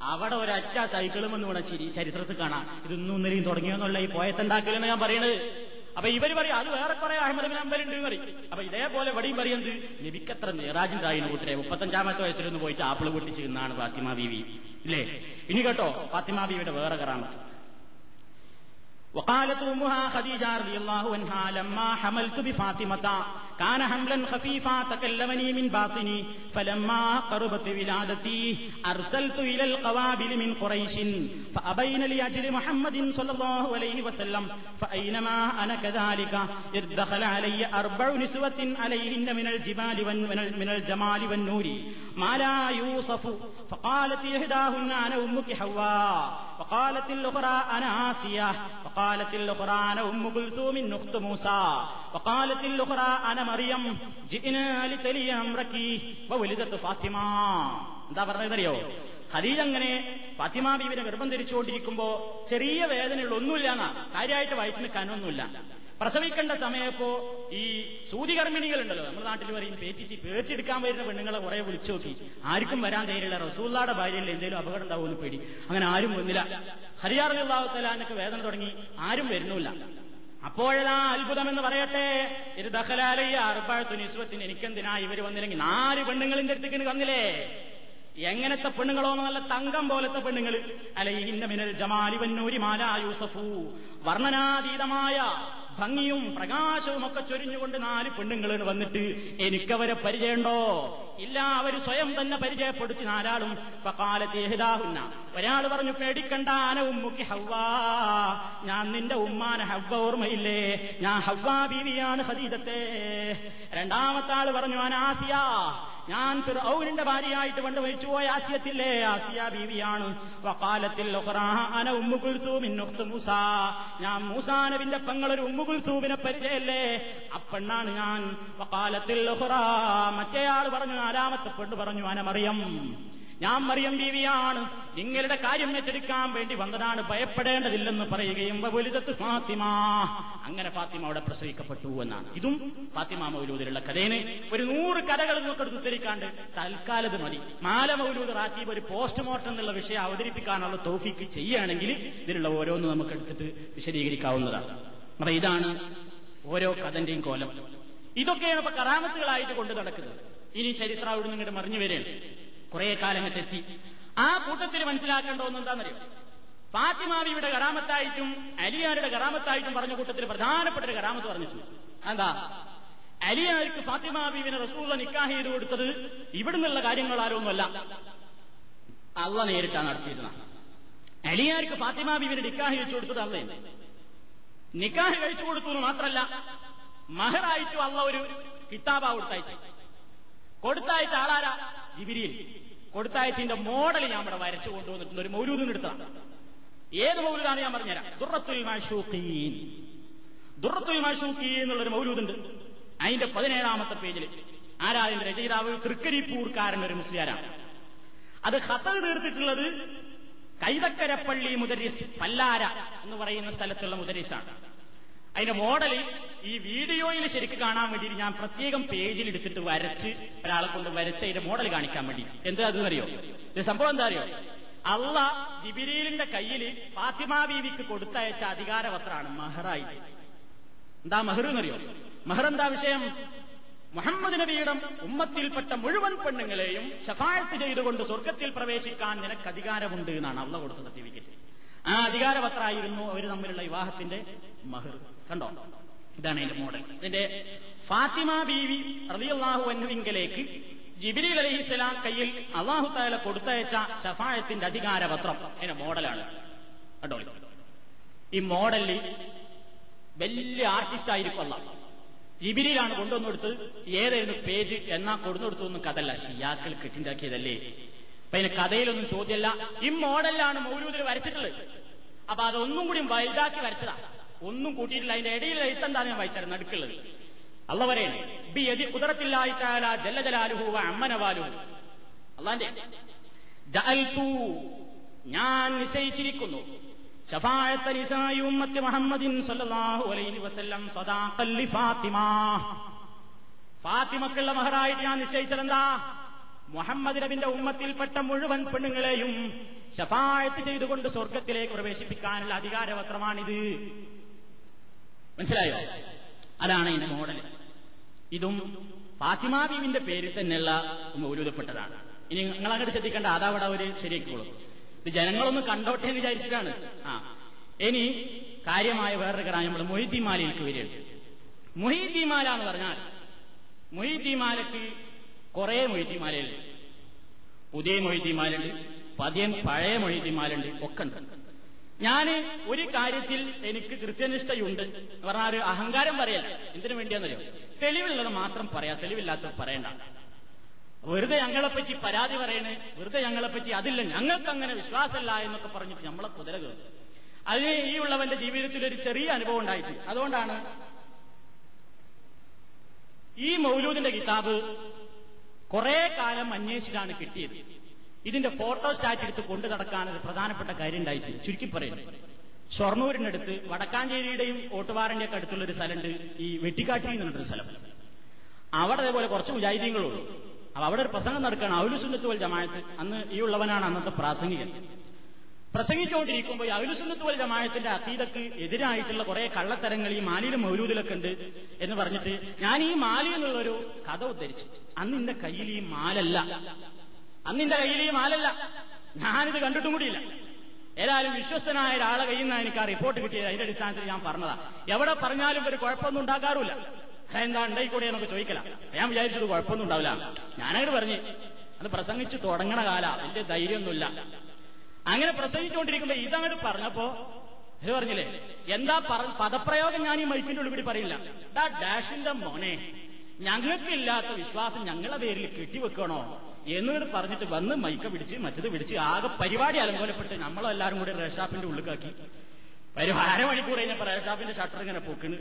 അവിടെ ഒരൊറ്റ സൈക്കിളും എന്ന് വേണം ചിരി ചരിത്രത്തിൽ കാണാം ഇതൊന്നും ഇന്നലെയും തുടങ്ങിയോന്നുള്ള ഈ പോയത്തുണ്ടാക്കലെന്ന് ഞാൻ പറയുന്നത് അപ്പൊ ഇവര് പറയും അത് വേറെ കുറെ അഹമ്മദ് ബിൻ അമ്പലുണ്ട് എന്ന് പറയും അപ്പൊ ഇതേപോലെ ഇവിടെയും പറയുന്നത് നബിക്കത്ര നിറാജുണ്ടായിരുന്നു കൂട്ടരെ മുപ്പത്തഞ്ചാമത്തെ വയസ്സിലൊന്ന് പോയിട്ട് ആപ്പിള് പൊട്ടിച്ച് നിന്നാണ് ഫാത്തിമ ബീവി ഇല്ലേ ഇനി കേട്ടോ ഫാത്തിമ ബീവിയുടെ വേറെ കറാമത്ത് وقالت أمها خديجة رضي الله عنها لما حملت بفاطمة كان حملا خفيفا تكلمني من باطني فلما قربت ولادتي أرسلت إلى القوابل من قريش فأبين لأجل محمد صلى الله عليه وسلم فأينما أنا كذلك إذ دخل علي أربع نسوة عليهن من الجبال من الجمال والنور ما لا يوصف فقالت إحداهن أنا أمك حواء. وقالت الأخرى أنا آسية. وقالت الأخرى أنا أم كلثوم أخت موسى. وقالت الأخرى أنا മറിയം. ഫാത്തിമ. എന്താ പറഞ്ഞതറിയോ ഹദീജ അങ്ങനെ ഫാത്തിമ ബീവിനെ ഗർഭം ധരിച്ചുകൊണ്ടിരിക്കുമ്പോ ചെറിയ വേദനയുള്ള ഒന്നുമില്ല എന്നാ കാര്യമായിട്ട് വയറ്റിന് കനൊന്നുമില്ല പ്രസവിക്കേണ്ട സമയപ്പോ ഈ സൂതികർമ്മിണികൾ ഉണ്ടല്ലോ നമ്മുടെ നാട്ടിൽ പറയും പേറ്റിച്ച് പേറ്റെടുക്കാൻ വരുന്ന പെണ്ണുങ്ങളെ കുറെ വിളിച്ചു നോക്കി. ആർക്കും വരാൻ തേരില്ല റസൂള്ളാടെ ഭാര്യയിൽ എന്തെങ്കിലും അപകടം ഉണ്ടാവുമെന്ന് പേടി. അങ്ങനെ ആരും വന്നില്ല ഹരിയാറിനുള്ളാവത്തലാനൊക്കെ വേദന തുടങ്ങി. ആരും വരുന്നില്ല അപ്പോഴതാ അത്ഭുതം എന്ന് പറയട്ടെ. ഇത് ദഹലാലയ്യ അറുപാഴത്തു നിസ്വത്തിന് എനിക്കെന്തിനാ ഇവർ വന്നില്ലെങ്കിൽ നാല് പെണ്ണുങ്ങളിന്റെ അടുത്തേക്ക് വന്നില്ലേ? എങ്ങനത്തെ പെണ്ണുങ്ങളോ നല്ല തങ്കം പോലത്തെ പെണ്ണുങ്ങൾ മിനൽ ജമാലി വന്നൂരി മാല യൂസഫു. വർണനാതീതമായ ഭംഗിയും പ്രകാശവും ഒക്കെ ചൊരിഞ്ഞുകൊണ്ട് നാല് പെണ്ണുങ്ങൾ വന്നിട്ട് എനിക്കവരെ പരിചയമുണ്ടോ? ഇല്ല അവർ സ്വയം തന്നെ പരിചയപ്പെടുത്തി നാലാളും. പക്കാലത്തേഹിതാഹുന്ന ഒരാൾ പറഞ്ഞു പേടിക്കണ്ട ആന ഉമ്മുക്ക് ഹവ്വാ. ഞാൻ നിന്റെ ഉമ്മാന ഹവ്വ ഓർമ്മയില്ലേ? ഞാൻ ഹവ്വാ ബീവിയാണ് സതീതത്തെ രണ്ടാമത്തെ ആൾ പറഞ്ഞു അനാസിയ ഞാൻ ഔരിന്റെ ഭാര്യയായിട്ട് പണ്ട് മരിച്ചുപോയ ആസിയത്തില്ലേ? ആസിയ ബീവിയാണ്. വക്കാലത്തിൽ അന ഉമ്മു കുൽത്തൂമിൻ മൂസ. ഞാൻ മൂസാനബിന്റെ പങ്ങളൊരു ഉമ്മു കുൽത്തൂമിനെ പരിചയല്ലേ? അപ്പെണ്ണാണ് ഞാൻ. വക്കാലത്തിൽ മറ്റേയാൾ പറഞ്ഞു നാലാമത്തെ പെണ്ണ് പറഞ്ഞു അനമറിയം ഞാൻ മറിയം ബീവിയാണ്. നിങ്ങളുടെ കാര്യം ഏറ്റെടുക്കാൻ വേണ്ടി വന്നതാണ്. ഭയപ്പെടേണ്ടതില്ലെന്ന് പറയുകയും വലുതത്ത് ഫാത്തിമ. അങ്ങനെ ഫാത്തിമ അവിടെ പ്രസവിക്കപ്പെട്ടു എന്നാണ്. ഇതും ഫാത്തിമ മൗലൂദിലുള്ള കഥേന് ഒരു നൂറ് കഥകൾ നോക്കെടുത്ത് ഉത്തരിക്കാണ്ട് തൽക്കാലത് മതി. മാല മൗലൂദ് റാത്തീബ് ഒരു പോസ്റ്റ്മോർട്ടം എന്നുള്ള വിഷയം അവതരിപ്പിക്കാനുള്ള തോഫിക്ക് ചെയ്യുകയാണെങ്കിൽ ഇതിലുള്ള ഓരോന്ന് നമുക്ക് എടുത്തിട്ട് വിശദീകരിക്കാവുന്നതാണ്. അപ്പൊ ഇതാണ് ഓരോ കഥന്റെയും കോലം. ഇതൊക്കെയാണ് ഇപ്പൊ കറാമത്തുകളായിട്ട് കൊണ്ടു നടക്കുന്നത്. ഇനി ചരിത്രം അവിടെ നിന്നിട്ട് മറിഞ്ഞു വരികയാണ്. കുറെ കാലങ്ങട്ടെത്തി ആ കൂട്ടത്തിൽ മനസ്സിലാക്കേണ്ട ഒന്ന് എന്താണെന്നറിയോ? ഫാത്തിമാവിയുടെ കറാമത്തായിട്ടും അലിയാരുടെ കറാമത്തായിട്ടും പറഞ്ഞ കൂട്ടത്തിൽ പ്രധാനപ്പെട്ട ഒരു കറാമത്ത് പറഞ്ഞിട്ടുണ്ട്. എന്താ അലിയാർക്ക് ഫാത്തിമാബീവിനെ റസൂള്ള നിക്കാഹ് ചെയ്ത് കൊടുത്തത് ഇവിടുന്നുള്ള കാര്യങ്ങളാരൊന്നുമല്ല. അള്ള നേരിട്ടാണ് നടത്തിയിരുന്നത്. അലിയാർക്ക് ഫാത്തിമാബീവിനെ നിക്കാഹ് വെച്ചു കൊടുത്തത് അള്ളേ നിക്കാഹ് കഴിച്ചു കൊടുത്തു എന്ന് മാത്രമല്ല മഹറായിട്ടും അള്ള ഒരു കിതാബ കൊടുത്തയച്ചു കൊടുത്തയച്ച ആളാരാ? ജിബിരിയിൽ. കൊടുത്തയച്ചിന്റെ മോഡൽ ഞാൻ ഇവിടെ വരച്ചു കൊണ്ടുവന്നിട്ടുണ്ട്. ഒരു മൗലൂദിന് എടുത്തതാണ് ഏത് മൗലൂദാണ് ഞാൻ പറഞ്ഞുതരാം. ദുറത്തുൽ മാഷൂഖീൻ ദുറത്തുൽ മാഷൂഖീൻ എന്നുള്ളൊരു മൗലൂദുണ്ട്. അതിന്റെ പതിനേഴാമത്തെ പേജിൽ ആരാ രചയിതാവ്? തൃക്കരിപ്പൂർക്കാരൻ ഒരു മുസ്ലിയാരാണ്. അത് ഖത്തർ തീർത്തിട്ടുള്ളത് കൈതക്കരപ്പള്ളി മുദരിസ് പല്ലാര എന്ന് പറയുന്ന സ്ഥലത്തുള്ള മുദരിസാണ്. അതിന്റെ മോഡൽ ഈ വീഡിയോയിൽ ശരിക്ക് കാണാൻ വേണ്ടി ഞാൻ പ്രത്യേകം പേജിൽ എടുത്തിട്ട് വരച്ച് ഒരാളെ കൊണ്ട് വരച്ച് അതിന്റെ മോഡൽ കാണിക്കാൻ വേണ്ടി എന്താ അതെന്നറിയോ ഇത് സംഭവം എന്താ അറിയോ? അള്ള ജിബിരിലിന്റെ കയ്യിൽ ഫാത്തിമ ബീവിക്ക് കൊടുത്തയച്ച അധികാരപത്രമാണ് മെഹറായി എന്താ മെഹർ എന്നറിയോ? മെഹർ എന്താ വിഷയം? മുഹമ്മദ് നബിയുടെ ഉമ്മത്തിൽപ്പെട്ട മുഴുവൻ പെണ്ണുങ്ങളെയും ഷഫായത്ത് ചെയ്തുകൊണ്ട് സ്വർഗത്തിൽ പ്രവേശിക്കാൻ നിനക്ക് അധികാരമുണ്ട് എന്നാണ് അള്ള കൊടുത്ത സർട്ടിഫിക്കറ്റ്. ആ അധികാരപത്രമായിരുന്നു അവർ തമ്മിലുള്ള വിവാഹത്തിന്റെ മഹർ. കണ്ടോ? ഇതാണ് അതിന്റെ മോഡൽ ഇതിന്റെ ഫാത്തിമ ബീവി റളിയല്ലാഹു അൻഹുവിങ്കലേക്ക് ജിബിലി അലഹിസ്ലാം കയ്യിൽ അള്ളാഹു താല കൊടുത്തയച്ച ഷഫായത്തിന്റെ അധികാരപത്രം. അതിന്റെ മോഡലാണ് കണ്ടോ? ഈ മോഡലിൽ വലിയ ആർട്ടിസ്റ്റ് ആയിരിക്കും ജിബിരിയിലാണ് കൊണ്ടുവന്നെടുത്ത് ഏതായിരുന്നു പേജ്? എന്നാ കൊടുന്നെടുത്തൊന്നും കഥല്ല ഷിയാക്കൾ കെട്ടിണ്ടാക്കിയതല്ലേ. അപ്പൊ അതിന് കഥയിലൊന്നും ചോദ്യമല്ല ഈ മോഡലിലാണ് മൗലൂദിൽ വരച്ചിട്ടുള്ളത്. അപ്പൊ അതൊന്നും കൂടി വലുതാക്കി വരച്ചതാ. ഒന്നും കൂട്ടിയിട്ടില്ല. അതിന്റെ ഇടയിൽ എഴുത്തെന്താണ് ഞാൻ വായിച്ചത് നടുക്കുള്ളത്. അള്ള പറയണേ ബി യതി കുതിരത്തില്ലായിട്ടാല ജല്ല അമ്മനവാലു അമ്മനവാലുഹു അള്ളാന്റെ ഞാൻ നിശ്ചയിച്ചിരിക്കുന്നു. മുഹമ്മദിൻ സല്ലല്ലാഹു അലൈഹി വസല്ലം ഫാത്തിമ. ഫാത്തിമക്കുള്ള മഹറായിട്ട് ഞാൻ നിശ്ചയിച്ചതെന്താ? മുഹമ്മദ് നബിന്റെ ഉമ്മത്തിൽപ്പെട്ട മുഴുവൻ പെണ്ണുങ്ങളെയും ഷഫായത്ത് ചെയ്തുകൊണ്ട് സ്വർഗത്തിലേക്ക് പ്രവേശിപ്പിക്കാനുള്ള അധികാരപത്രമാണിത്. മനസ്സിലായോ? അതാണ് ഇതിന്റെ മോഡൽ ഇതും ഫാത്തിമ ബീവിന്റെ പേരിൽ തന്നെയുള്ള മൗലൂദപ്പെട്ടതാണ്. ഇനി നിങ്ങൾ അങ്ങോട്ട് ശ്രദ്ധിക്കേണ്ട അതാവിടെ അവർ ശരിയാക്കിക്കോളും. ഇത് ജനങ്ങളൊന്ന് കണ്ടോട്ടെ എന്ന് വിചാരിച്ചിട്ടാണ്. ആ. ഇനി കാര്യമായ വേറൊരു കട നമ്മൾ മൊയ്തിമാലയിലേക്ക് വരികയാണ്. മൊയ്തിമാല എന്ന് പറഞ്ഞാൽ മൊയ്തിമാലക്ക് കുറെ മൊയ്തിമാലയുണ്ട്. പുതിയ മൊയ്തിമാലുണ്ട് പതിയം പഴയ മൊയ്തിമാലുണ്ട് ഒക്കെ ഉണ്ട്. ഞാൻ ഒരു കാര്യത്തിൽ എനിക്ക് കൃത്യനിഷ്ഠയുണ്ട് എന്ന് പറഞ്ഞാൽ ഒരു അഹങ്കാരം പറയല്ല. എന്തിനു വേണ്ടിയാന്നറിയോ? തെളിവുള്ളത് മാത്രം പറയാം തെളിവില്ലാത്തത് പറയണ്ട. വെറുതെ ഞങ്ങളെപ്പറ്റി പരാതി പറയണേ? വെറുതെ ഞങ്ങളെപ്പറ്റി അതില്ല. ഞങ്ങൾക്ക് അങ്ങനെ വിശ്വാസമല്ല എന്നൊക്കെ പറഞ്ഞിട്ട് നമ്മളെ കുതിര കയറും അതിന് ഈ ഉള്ളവന്റെ ജീവിതത്തിൽ ഒരു ചെറിയ അനുഭവം ഉണ്ടായിട്ടുണ്ട്. അതുകൊണ്ടാണ് ഈ മൗലൂദിന്റെ കിതാബ് കുറെ കാലം അന്വേഷിച്ചാണ് കിട്ടിയത്. ഇതിന്റെ ഫോട്ടോ സ്റ്റാറ്റ് എടുത്ത് കൊണ്ടു നടക്കാൻ ഒരു പ്രധാനപ്പെട്ട കാര്യം ഉണ്ടായിട്ട് ചുരുക്കി പറയുന്നു. ഷൊർണൂരിനടുത്ത് വടക്കാഞ്ചേരിയുടെയും ഓട്ടുവാറിന്റെ ഒക്കെ അടുത്തുള്ള ഒരു സ്ഥലമുണ്ട്. ഈ വെട്ടിക്കാട്ടി എന്നുള്ളൊരു സ്ഥലം. അവിടെ അതേപോലെ കുറച്ച് മുജാഹിദീങ്ങളുള്ളൂ. അപ്പൊ അവിടെ ഒരു പ്രസംഗം നടക്കുകയാണ്. അവലുസുന്നത്ത് വൽ ജമായത്ത് അന്ന് ഈ ഉള്ളവനാണ് അന്നത്തെ പ്രാസംഗികൻ. പ്രസംഗിച്ചുകൊണ്ടിരിക്കുമ്പോൾ ഈ അവലുസുന്നത്ത് വൽ ജമായത്തിന്റെ അതീതക്ക് എതിരായിട്ടുള്ള കുറെ കള്ളത്തരങ്ങൾ ഈ മാലിയിലും മൗലൂദിലൊക്കെ ഉണ്ട് എന്ന് പറഞ്ഞിട്ട് ഞാൻ ഈ മാലി എന്നുള്ളൊരു കഥ ഉദ്ധരിച്ചു. അന്ന് എന്റെ കയ്യിൽ ഈ മാലല്ല. അന്ന് എന്റെ കയ്യിൽ ഈ മാലല്ല. ഞാനിത് കണ്ടിട്ടും കൂടിയില്ല. ഏതായാലും വിശ്വസ്തനായ ഒരാളെ കയ്യിൽ നിന്ന് എനിക്ക് ആ റിപ്പോർട്ട് കിട്ടിയത്. അതിന്റെ അടിസ്ഥാനത്തിൽ ഞാൻ പറഞ്ഞതാ. എവിടെ പറഞ്ഞാലും ഒരു കുഴപ്പമൊന്നും ഉണ്ടാക്കാറില്ല എന്താ ഉണ്ടായിക്കൂടെ എന്നൊക്കെ ചോദിക്കല. ഞാൻ വിചാരിച്ചത് കുഴപ്പമൊന്നും ഉണ്ടാവില്ല. ഞാനായിട്ട് പറഞ്ഞു അത് പ്രസംഗിച്ചു തുടങ്ങണ കാല എന്റെ ധൈര്യമൊന്നുമില്ല. അങ്ങനെ പ്രസംഗിച്ചുകൊണ്ടിരിക്കുമ്പോ ഇതങ്ങോട്ട് പറഞ്ഞപ്പോ ഇത് പറഞ്ഞില്ലേ എന്താ പദപ്രയോഗം ഞാൻ ഈ മൈക്കിന്റെ ഉള്ളിൽ പറയില്ല. ഡാ ഡാഷിന്റെ മോനെ ഞങ്ങൾക്കില്ലാത്ത വിശ്വാസം ഞങ്ങളുടെ പേരിൽ കെട്ടിവെക്കണോ? എന്നിട്ട് പറഞ്ഞിട്ട് വന്ന് മൈക്ക പിടിച്ച് മറ്റത് പിടിച്ച് ആകെ പരിപാടി അലങ്കോലപ്പെട്ട് നമ്മളെല്ലാരും കൂടി റേഷാപ്പിന്റെ ഉള്ളിലാക്കി ഒരു അരമണിക്കൂർ കഴിഞ്ഞപ്പോ റേഷാപ്പിന്റെ ഷട്ടർ ഇങ്ങനെ പൊക്കണ്.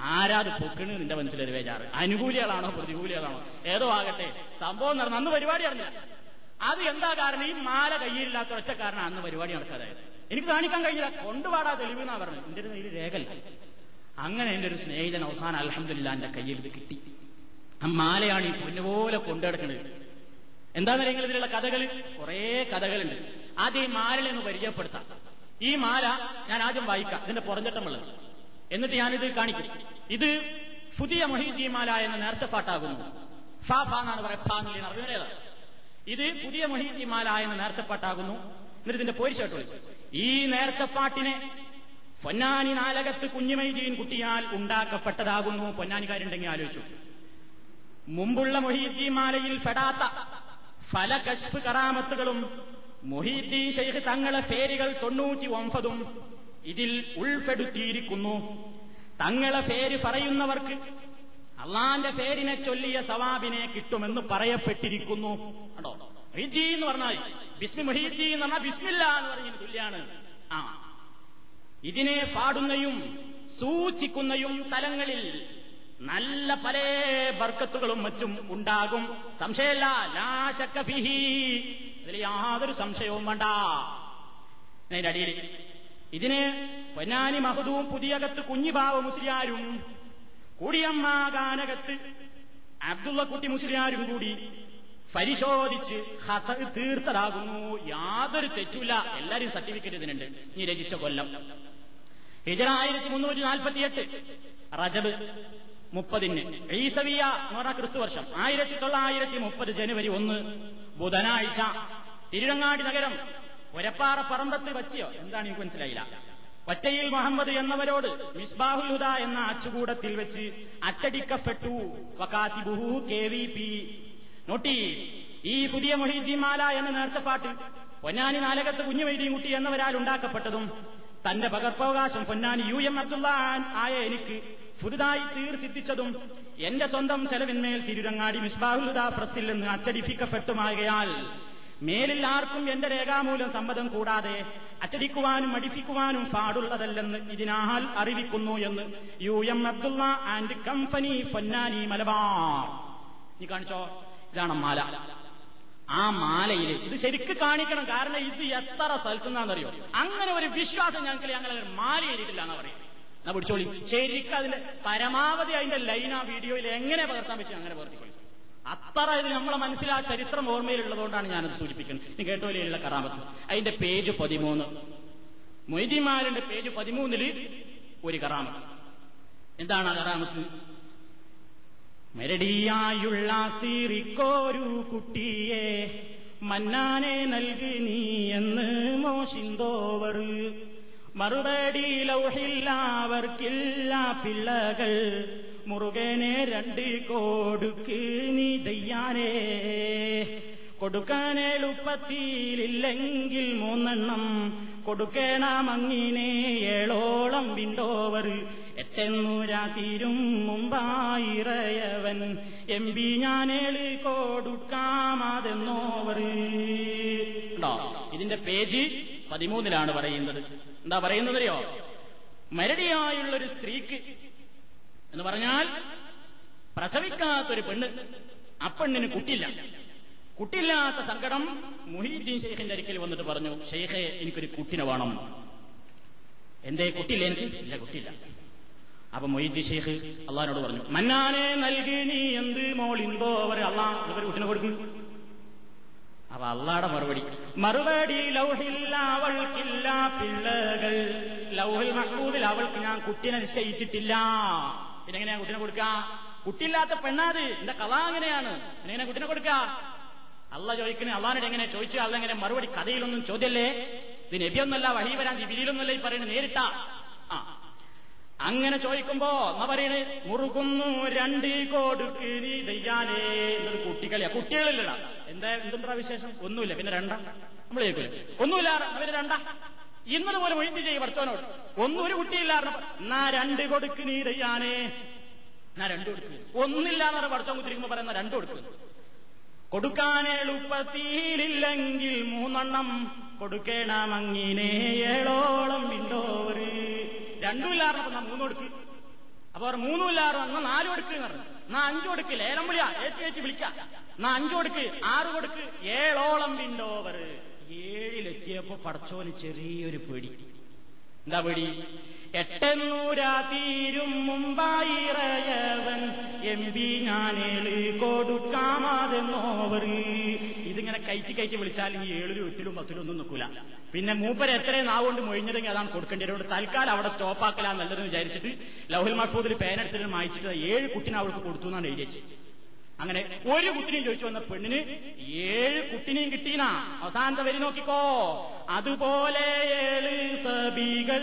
ആരാത് പൊക്കണ് നിന്റെ മനസ്സിലൊരു വേജാറ് അനുകൂലികളാണോ പ്രതികൂലികളാണോ? ഏതോ ആകട്ടെ. സംഭവം നടന്നു അന്ന് പരിപാടി നടന്നില്ല. അത് എന്താ കാരണം? ഈ മാല കയ്യിലില്ലാത്ത ഒറ്റ കാരണം അന്ന് പരിപാടി നടക്കാതായത്. എനിക്ക് കാണിക്കാൻ കഴിഞ്ഞില്ല. കൊണ്ടുപാടാ തെളിവ് എന്നാ പറഞ്ഞത്. എന്റെ ഒരു കയ്യിൽ രേഖല്ല അങ്ങനെ എന്റെ ഒരു സ്നേഹിതൻ അവസാനം അലഹമില്ല എന്റെ കയ്യിൽ കിട്ടി. ആ മാലയാണ് ഈ പൊന്നുപോലെ കൊണ്ടുനടക്കുന്നത് അറിയുന്നത് ഇതിലുള്ള കഥകൾ കുറേ കഥകളുണ്ട്. ആദ്യം ഈ മാലനെ ഒന്ന് പരിചയപ്പെടുത്താം. ഈ മാല ഞാൻ ആദ്യം വായിക്കാം. ഇതിന്റെ പുറഞ്ചട്ടമുള്ളത് എന്നിട്ട് ഞാനിത് കാണിക്കും. ഇത് പുതിയ മൊഹീദ്ദീമാല എന്ന നേർച്ചപ്പാട്ടാകുന്നു ഫാ ഫാ എന്നാണ് പറയാം ഫാ എന്നുള്ള അറിവിനേതാണ് ഇത് പുതിയ മൊഹീദ്ദീമാല എന്ന നേർച്ചപ്പാട്ടാകുന്നു എന്നിട്ട് ഇതിന്റെ പോരിച്ചേട്ടുള്ളൂ ഈ നേർച്ചപ്പാട്ടിനെ പൊന്നാനി നാലകത്ത് കുഞ്ഞുമൈദീൻ കുട്ടിയാൽ ഉണ്ടാക്കപ്പെട്ടതാകുന്നു. പൊന്നാനിക്കാരുണ്ടെങ്കിൽ ആലോചിച്ചു. മുമ്പുള്ള മൊഹീദ്ദീമാലയിൽ ഫെടാത്ത ഫല കശ്ഫ് കറാമത്തുകളും മൊഹീദ്ദീൻ ഷെയ്ഖ് തങ്ങളെ പേരുകൾ തൊണ്ണൂറ്റി ഒമ്പതും ഇതിൽ ഉൾപ്പെടുത്തിയിരിക്കുന്നു. തങ്ങളെ പേര് പറയുന്നവർക്ക് അള്ളാന്റെ പേരിനെ ചൊല്ലിയ സവാബിനെ കിട്ടുമെന്ന് പറയപ്പെട്ടിരിക്കുന്നു. കണ്ടോ? മൊഹീദ്ദീൻ എന്ന് പറഞ്ഞാൽ ബിസ്മി മൊഹീദ്ദീൻ എന്ന് പറഞ്ഞാൽ ബിസ്മില്ല എന്ന് പറഞ്ഞതിന് തുല്യാണ്. ആ. ഇതിനെ പാടുന്നയും സൂചിക്കുന്നയും തലങ്ങളിൽ നല്ല പല ബർക്കത്തുകളും മറ്റും ഉണ്ടാകും. സംശയമല്ല. ലാശക്കഫിഹി അതിൽ യാതൊരു സംശയവും വേണ്ട. അതിന്റെ അടിയിൽ ഇതിന് പൊന്നാനി മഹദൂം പുതിയകത്ത് കുഞ്ഞിബാവ മുസ്ലിയാരും കൂടിയമ്മ ഗാനകത്ത് അബ്ദുള്ളക്കുട്ടി മുസ്ലിയാരും കൂടി പരിശോധിച്ച് ഹത തീർത്തതാകുന്നു. യാതൊരു തെറ്റുമില്ല. എല്ലാരും സർട്ടിഫിക്കറ്റ് ഇതിനുണ്ട്. നീ രചിച്ച കൊല്ലം. ഹിജറ ആയിരത്തി മുന്നൂറ്റി നാൽപ്പത്തിയെട്ട്. റജബ് മുപ്പതിന്. ഈസവിയ എന്ന് ക്രിസ്തു വർഷം ആയിരത്തി തൊള്ളായിരത്തി മുപ്പത് ജനുവരി ഒന്ന്. ബുധനാഴ്ച. തിരുരങ്ങാടി നഗരം. ഒരപ്പാറ പറമ്പത്ത് വച്ചിയോ? എന്താണ് എനിക്ക് മനസ്സിലായില്ല. ഒറ്റയിൽ മുഹമ്മദ് എന്നവരോട് മിസ്ബാഹുൽ ഹുദ എന്ന അച്ചുകൂടത്തിൽ വെച്ച് അച്ചടിക്കപ്പെട്ടു. വക്കാത്തിബുഹു നോട്ടീസ് ഈ പുതിയ മൊഹീദ്ദീമാല എന്ന നേർച്ചപ്പാട്ട് പൊന്നാനി നാലകത്ത് കുഞ്ഞുവൈദ്യൻകുട്ടി എന്നവരാൽ ഉണ്ടാക്കപ്പെട്ടതും തന്റെ പകർപ്പവകാശം പൊന്നാനി യു എം അബ്ദുള്ള ആയ എനിക്ക് പുതുതായി തീർച്ചിദ്ധിച്ചതും എന്റെ സ്വന്തം ചെലവിന്മേൽ തിരുരങ്ങാടി മിസ്ബാഹുൽ ഹുദ പ്രസിൽ നിന്ന് അച്ചടിപ്പിക്കപ്പെട്ടുമാകയാൽ മേലിൽ ആർക്കും എന്റെ രേഖാമൂലം സമ്മതം കൂടാതെ അച്ചടിക്കുവാനും മടിപ്പിക്കുവാനും പാടുള്ളതല്ലെന്ന് ഇതിനാൽ അറിവിക്കുന്നു എന്ന് U M Abdulla and company Ponnani Malabar. നീ കാണിച്ചോ? ഇതാണ് മാല. ആ മാലയിൽ ഇത് ശരിക്ക് കാണിക്കണം. കാരണം ഇത് എത്ര സ്ഥലത്തുനിന്നാണെന്നറിയോ അങ്ങനെ ഒരു വിശ്വാസം ഞങ്ങൾക്ക് ഞങ്ങൾ മാല ചെയ്തിട്ടില്ല എന്നാ പറയും എന്നാ പിടിച്ചോളി. ശരിക്കും അതിന്റെ പരമാവധി അതിന്റെ ലൈൻ ആ വീഡിയോയിൽ എങ്ങനെ പകർത്താൻ പറ്റും? അങ്ങനെ പകർത്തിക്കൊള്ളി അത്ര ഇത് നമ്മളെ മനസ്സിൽ ആ ചരിത്രം ഓർമ്മയിലുള്ളതുകൊണ്ടാണ് ഞാനത് സൂചിപ്പിക്കുന്നത്. നീ കേട്ടോലിയിലുള്ള കറാമത്ത്? അതിന്റെ പേജ് പതിമൂന്ന്. മൊയ്തിമാരുടെ പേജ് പതിമൂന്നിൽ ഒരു കറാമത്ത്. എന്താണ് ആ കറാമത്ത്? മരടിയായുള്ള സീറിക്കോരു കുട്ടിയെ മന്നാനെ നൽകി നീ എന്ന് മോശിന്തോവർ മറുപടി ലൗഹില്ലാവർക്കില്ല പിള്ളകൾ. മുറുകനെ രണ്ട് കൊടുക്ക് നീ ദയ്യാനേ. കൊടുക്കാൻ എളുപ്പത്തിലില്ലെങ്കിൽ മൂന്നെണ്ണം. കൊടുക്കണമങ്ങിനെ ഏളോളം വിണ്ടോവർ എട്ടെന്നൂരാ തീരും മുമ്പായിറയവൻ. എം പി ഞാനേൾ കൊടുക്കാമാതെന്നോവർ ഇതിന്റെ പേജ് പതിമൂന്നിലാണ് പറയുന്നത്. എന്താ പറയുന്നതറിയോ മരടിയായുള്ളൊരു സ്ത്രീക്ക് എന്ന് പറഞ്ഞാൽ പ്രസവിക്കാത്തൊരു പെണ്ണ് ആ പെണ്ണിന് കുട്ടില്ലാത്ത കുട്ടിയില്ലാത്ത സങ്കടം മുഹീദ്ദീൻ ഷെയ്ഖിന്റെ അരിക്കൽ വന്നിട്ട് പറഞ്ഞു ഷെയ്ഖെ എനിക്കൊരു കുട്ടിനെ വേണം. എന്തേ കുട്ടില്ല എനിക്ക്? ഇല്ല കുട്ടിയില്ല. അപ്പൊ മൊയ്ദി ഷെയ്ഖ് അള്ളഹാനോട് പറഞ്ഞു മന്നാനെ നൽകി നീ എന്ത് മോളിന്തോ? അവർ അള്ളാഹ് കുട്ടിനെ കൊടുക്കും. അപ്പൊ അള്ളാടെ മറുപടി. മറുപടി ലൗഹില്ല അവൾക്കില്ല പിള്ളകൾ. ലൗഹിൽ മഹൂദിൽ അവൾക്ക് ഞാൻ കുട്ടിനെ നിശ്ചയിച്ചിട്ടില്ല. പിന്നെങ്ങനെയാ കുട്ടിനെ കൊടുക്ക? കുട്ടിയില്ലാത്ത പെണ്ണാത്. എന്റെ കഥ അങ്ങനെയാണ്. എങ്ങനെ കുട്ടിനെ കൊടുക്ക? അള്ള ചോദിക്കുന്നത് അള്ളാനോട് എങ്ങനെ ചോദിച്ചു? അള്ള എങ്ങനെ മറുപടി കഥയിലൊന്നും ചോദ്യല്ലേ? ഇത് നബിയൊന്നല്ല വഴി വരാൻ വിരിയിലൊന്നുമല്ല ഈ പറയുന്നത് നേരിട്ട. ആ. അങ്ങനെ ചോദിക്കുമ്പോ എന്നാ പറയണേ മുറുകുന്നു രണ്ട് കൊടുക്ക് നീ ദയ്യാനേ എന്നൊരു കുട്ടികളിയാ കുട്ടികളില്ലടാ. എന്താ എന്തുണ്ടാ വിശേഷം? ഒന്നുമില്ല. പിന്നെ രണ്ടാ? നമ്മൾ കേൾക്കില്ല ഒന്നുമില്ല. അവർ രണ്ടാ? ഇന്നലെ പോലെ ഒഴിഞ്ഞു ചെയ്യും ഭർത്താവിനോട് ഒന്നും ഒരു കുട്ടിയില്ലായിരുന്നു. എന്നാ രണ്ട് കൊടുക്ക് നീ ദയ്യാനേ എന്നാ രണ്ടു കൊടുക്ക്. ഒന്നില്ല എന്ന് പഠിച്ചോ കുത്തിരിക്കുമ്പോ പറയുന്ന രണ്ടു കൊടുക്ക്. കൊടുക്കാൻ എളുപ്പത്തിയിലില്ലെങ്കിൽ മൂന്നെണ്ണം കൊടുക്കേണമങ്ങിനെ ഏഴോളം വിണ്ടോര് രണ്ടുമില്ലാർന്നപ്പോ നാം മൂന്ന് കൊടുക്ക്. അപ്പൊ അവർ മൂന്നുമില്ലാറ് എന്നാ നാല് കൊടുക്ക് എന്ന് പറഞ്ഞു. എന്നാ അഞ്ചു കൊടുക്ക് ലേലം വിളിയാ ഏച്ചി ഏച്ചി വിളിക്കാം. എന്നാ അഞ്ചു കൊടുക്ക്. ആറ് കൊടുക്ക്. ഏഴോളം വിണ്ടോവർ ഏഴിലെത്തിയപ്പോ പടച്ചോന് ചെറിയൊരു പേടി. എന്താ പേടി? എട്ടെന്നൂരാ തീരും മുമ്പായിറയവൻ. എം പി ഞാനേൾ ഇതിങ്ങനെ കഴിച്ച് കയറ്റി വിളിച്ചാൽ ഈ ഏഴിലും എട്ടിലും പത്തിലും ഒന്നും നിൽക്കൂല. പിന്നെ മൂപ്പര് എത്രയും നാവുകൊണ്ട് മൊഴിഞ്ഞതെങ്കിൽ അതാണ് കൊടുക്കേണ്ടി അതുകൊണ്ട് തൽക്കാലം അവിടെ സ്റ്റോപ്പാക്കലാ നല്ലതെന്ന് വിചാരിച്ചിട്ട് ലഹുൽ മഹ്ഫൂദിൽ പേനെടുത്തിട്ട് മായിച്ചിട്ട് ഏഴ് കുട്ടിനെ അവൾക്ക് കൊടുത്തു എന്നാണ് എഴുതി വെച്ചത്. അങ്ങനെ ഒരു കുട്ടിനെയും ചോദിച്ചു വന്ന പെണ്ണിന് ഏഴ് കുട്ടിനെയും കിട്ടീനാ. അവസാനത്തെ വരി നോക്കിക്കോ. അതുപോലെ ഏഴ് സബികൾ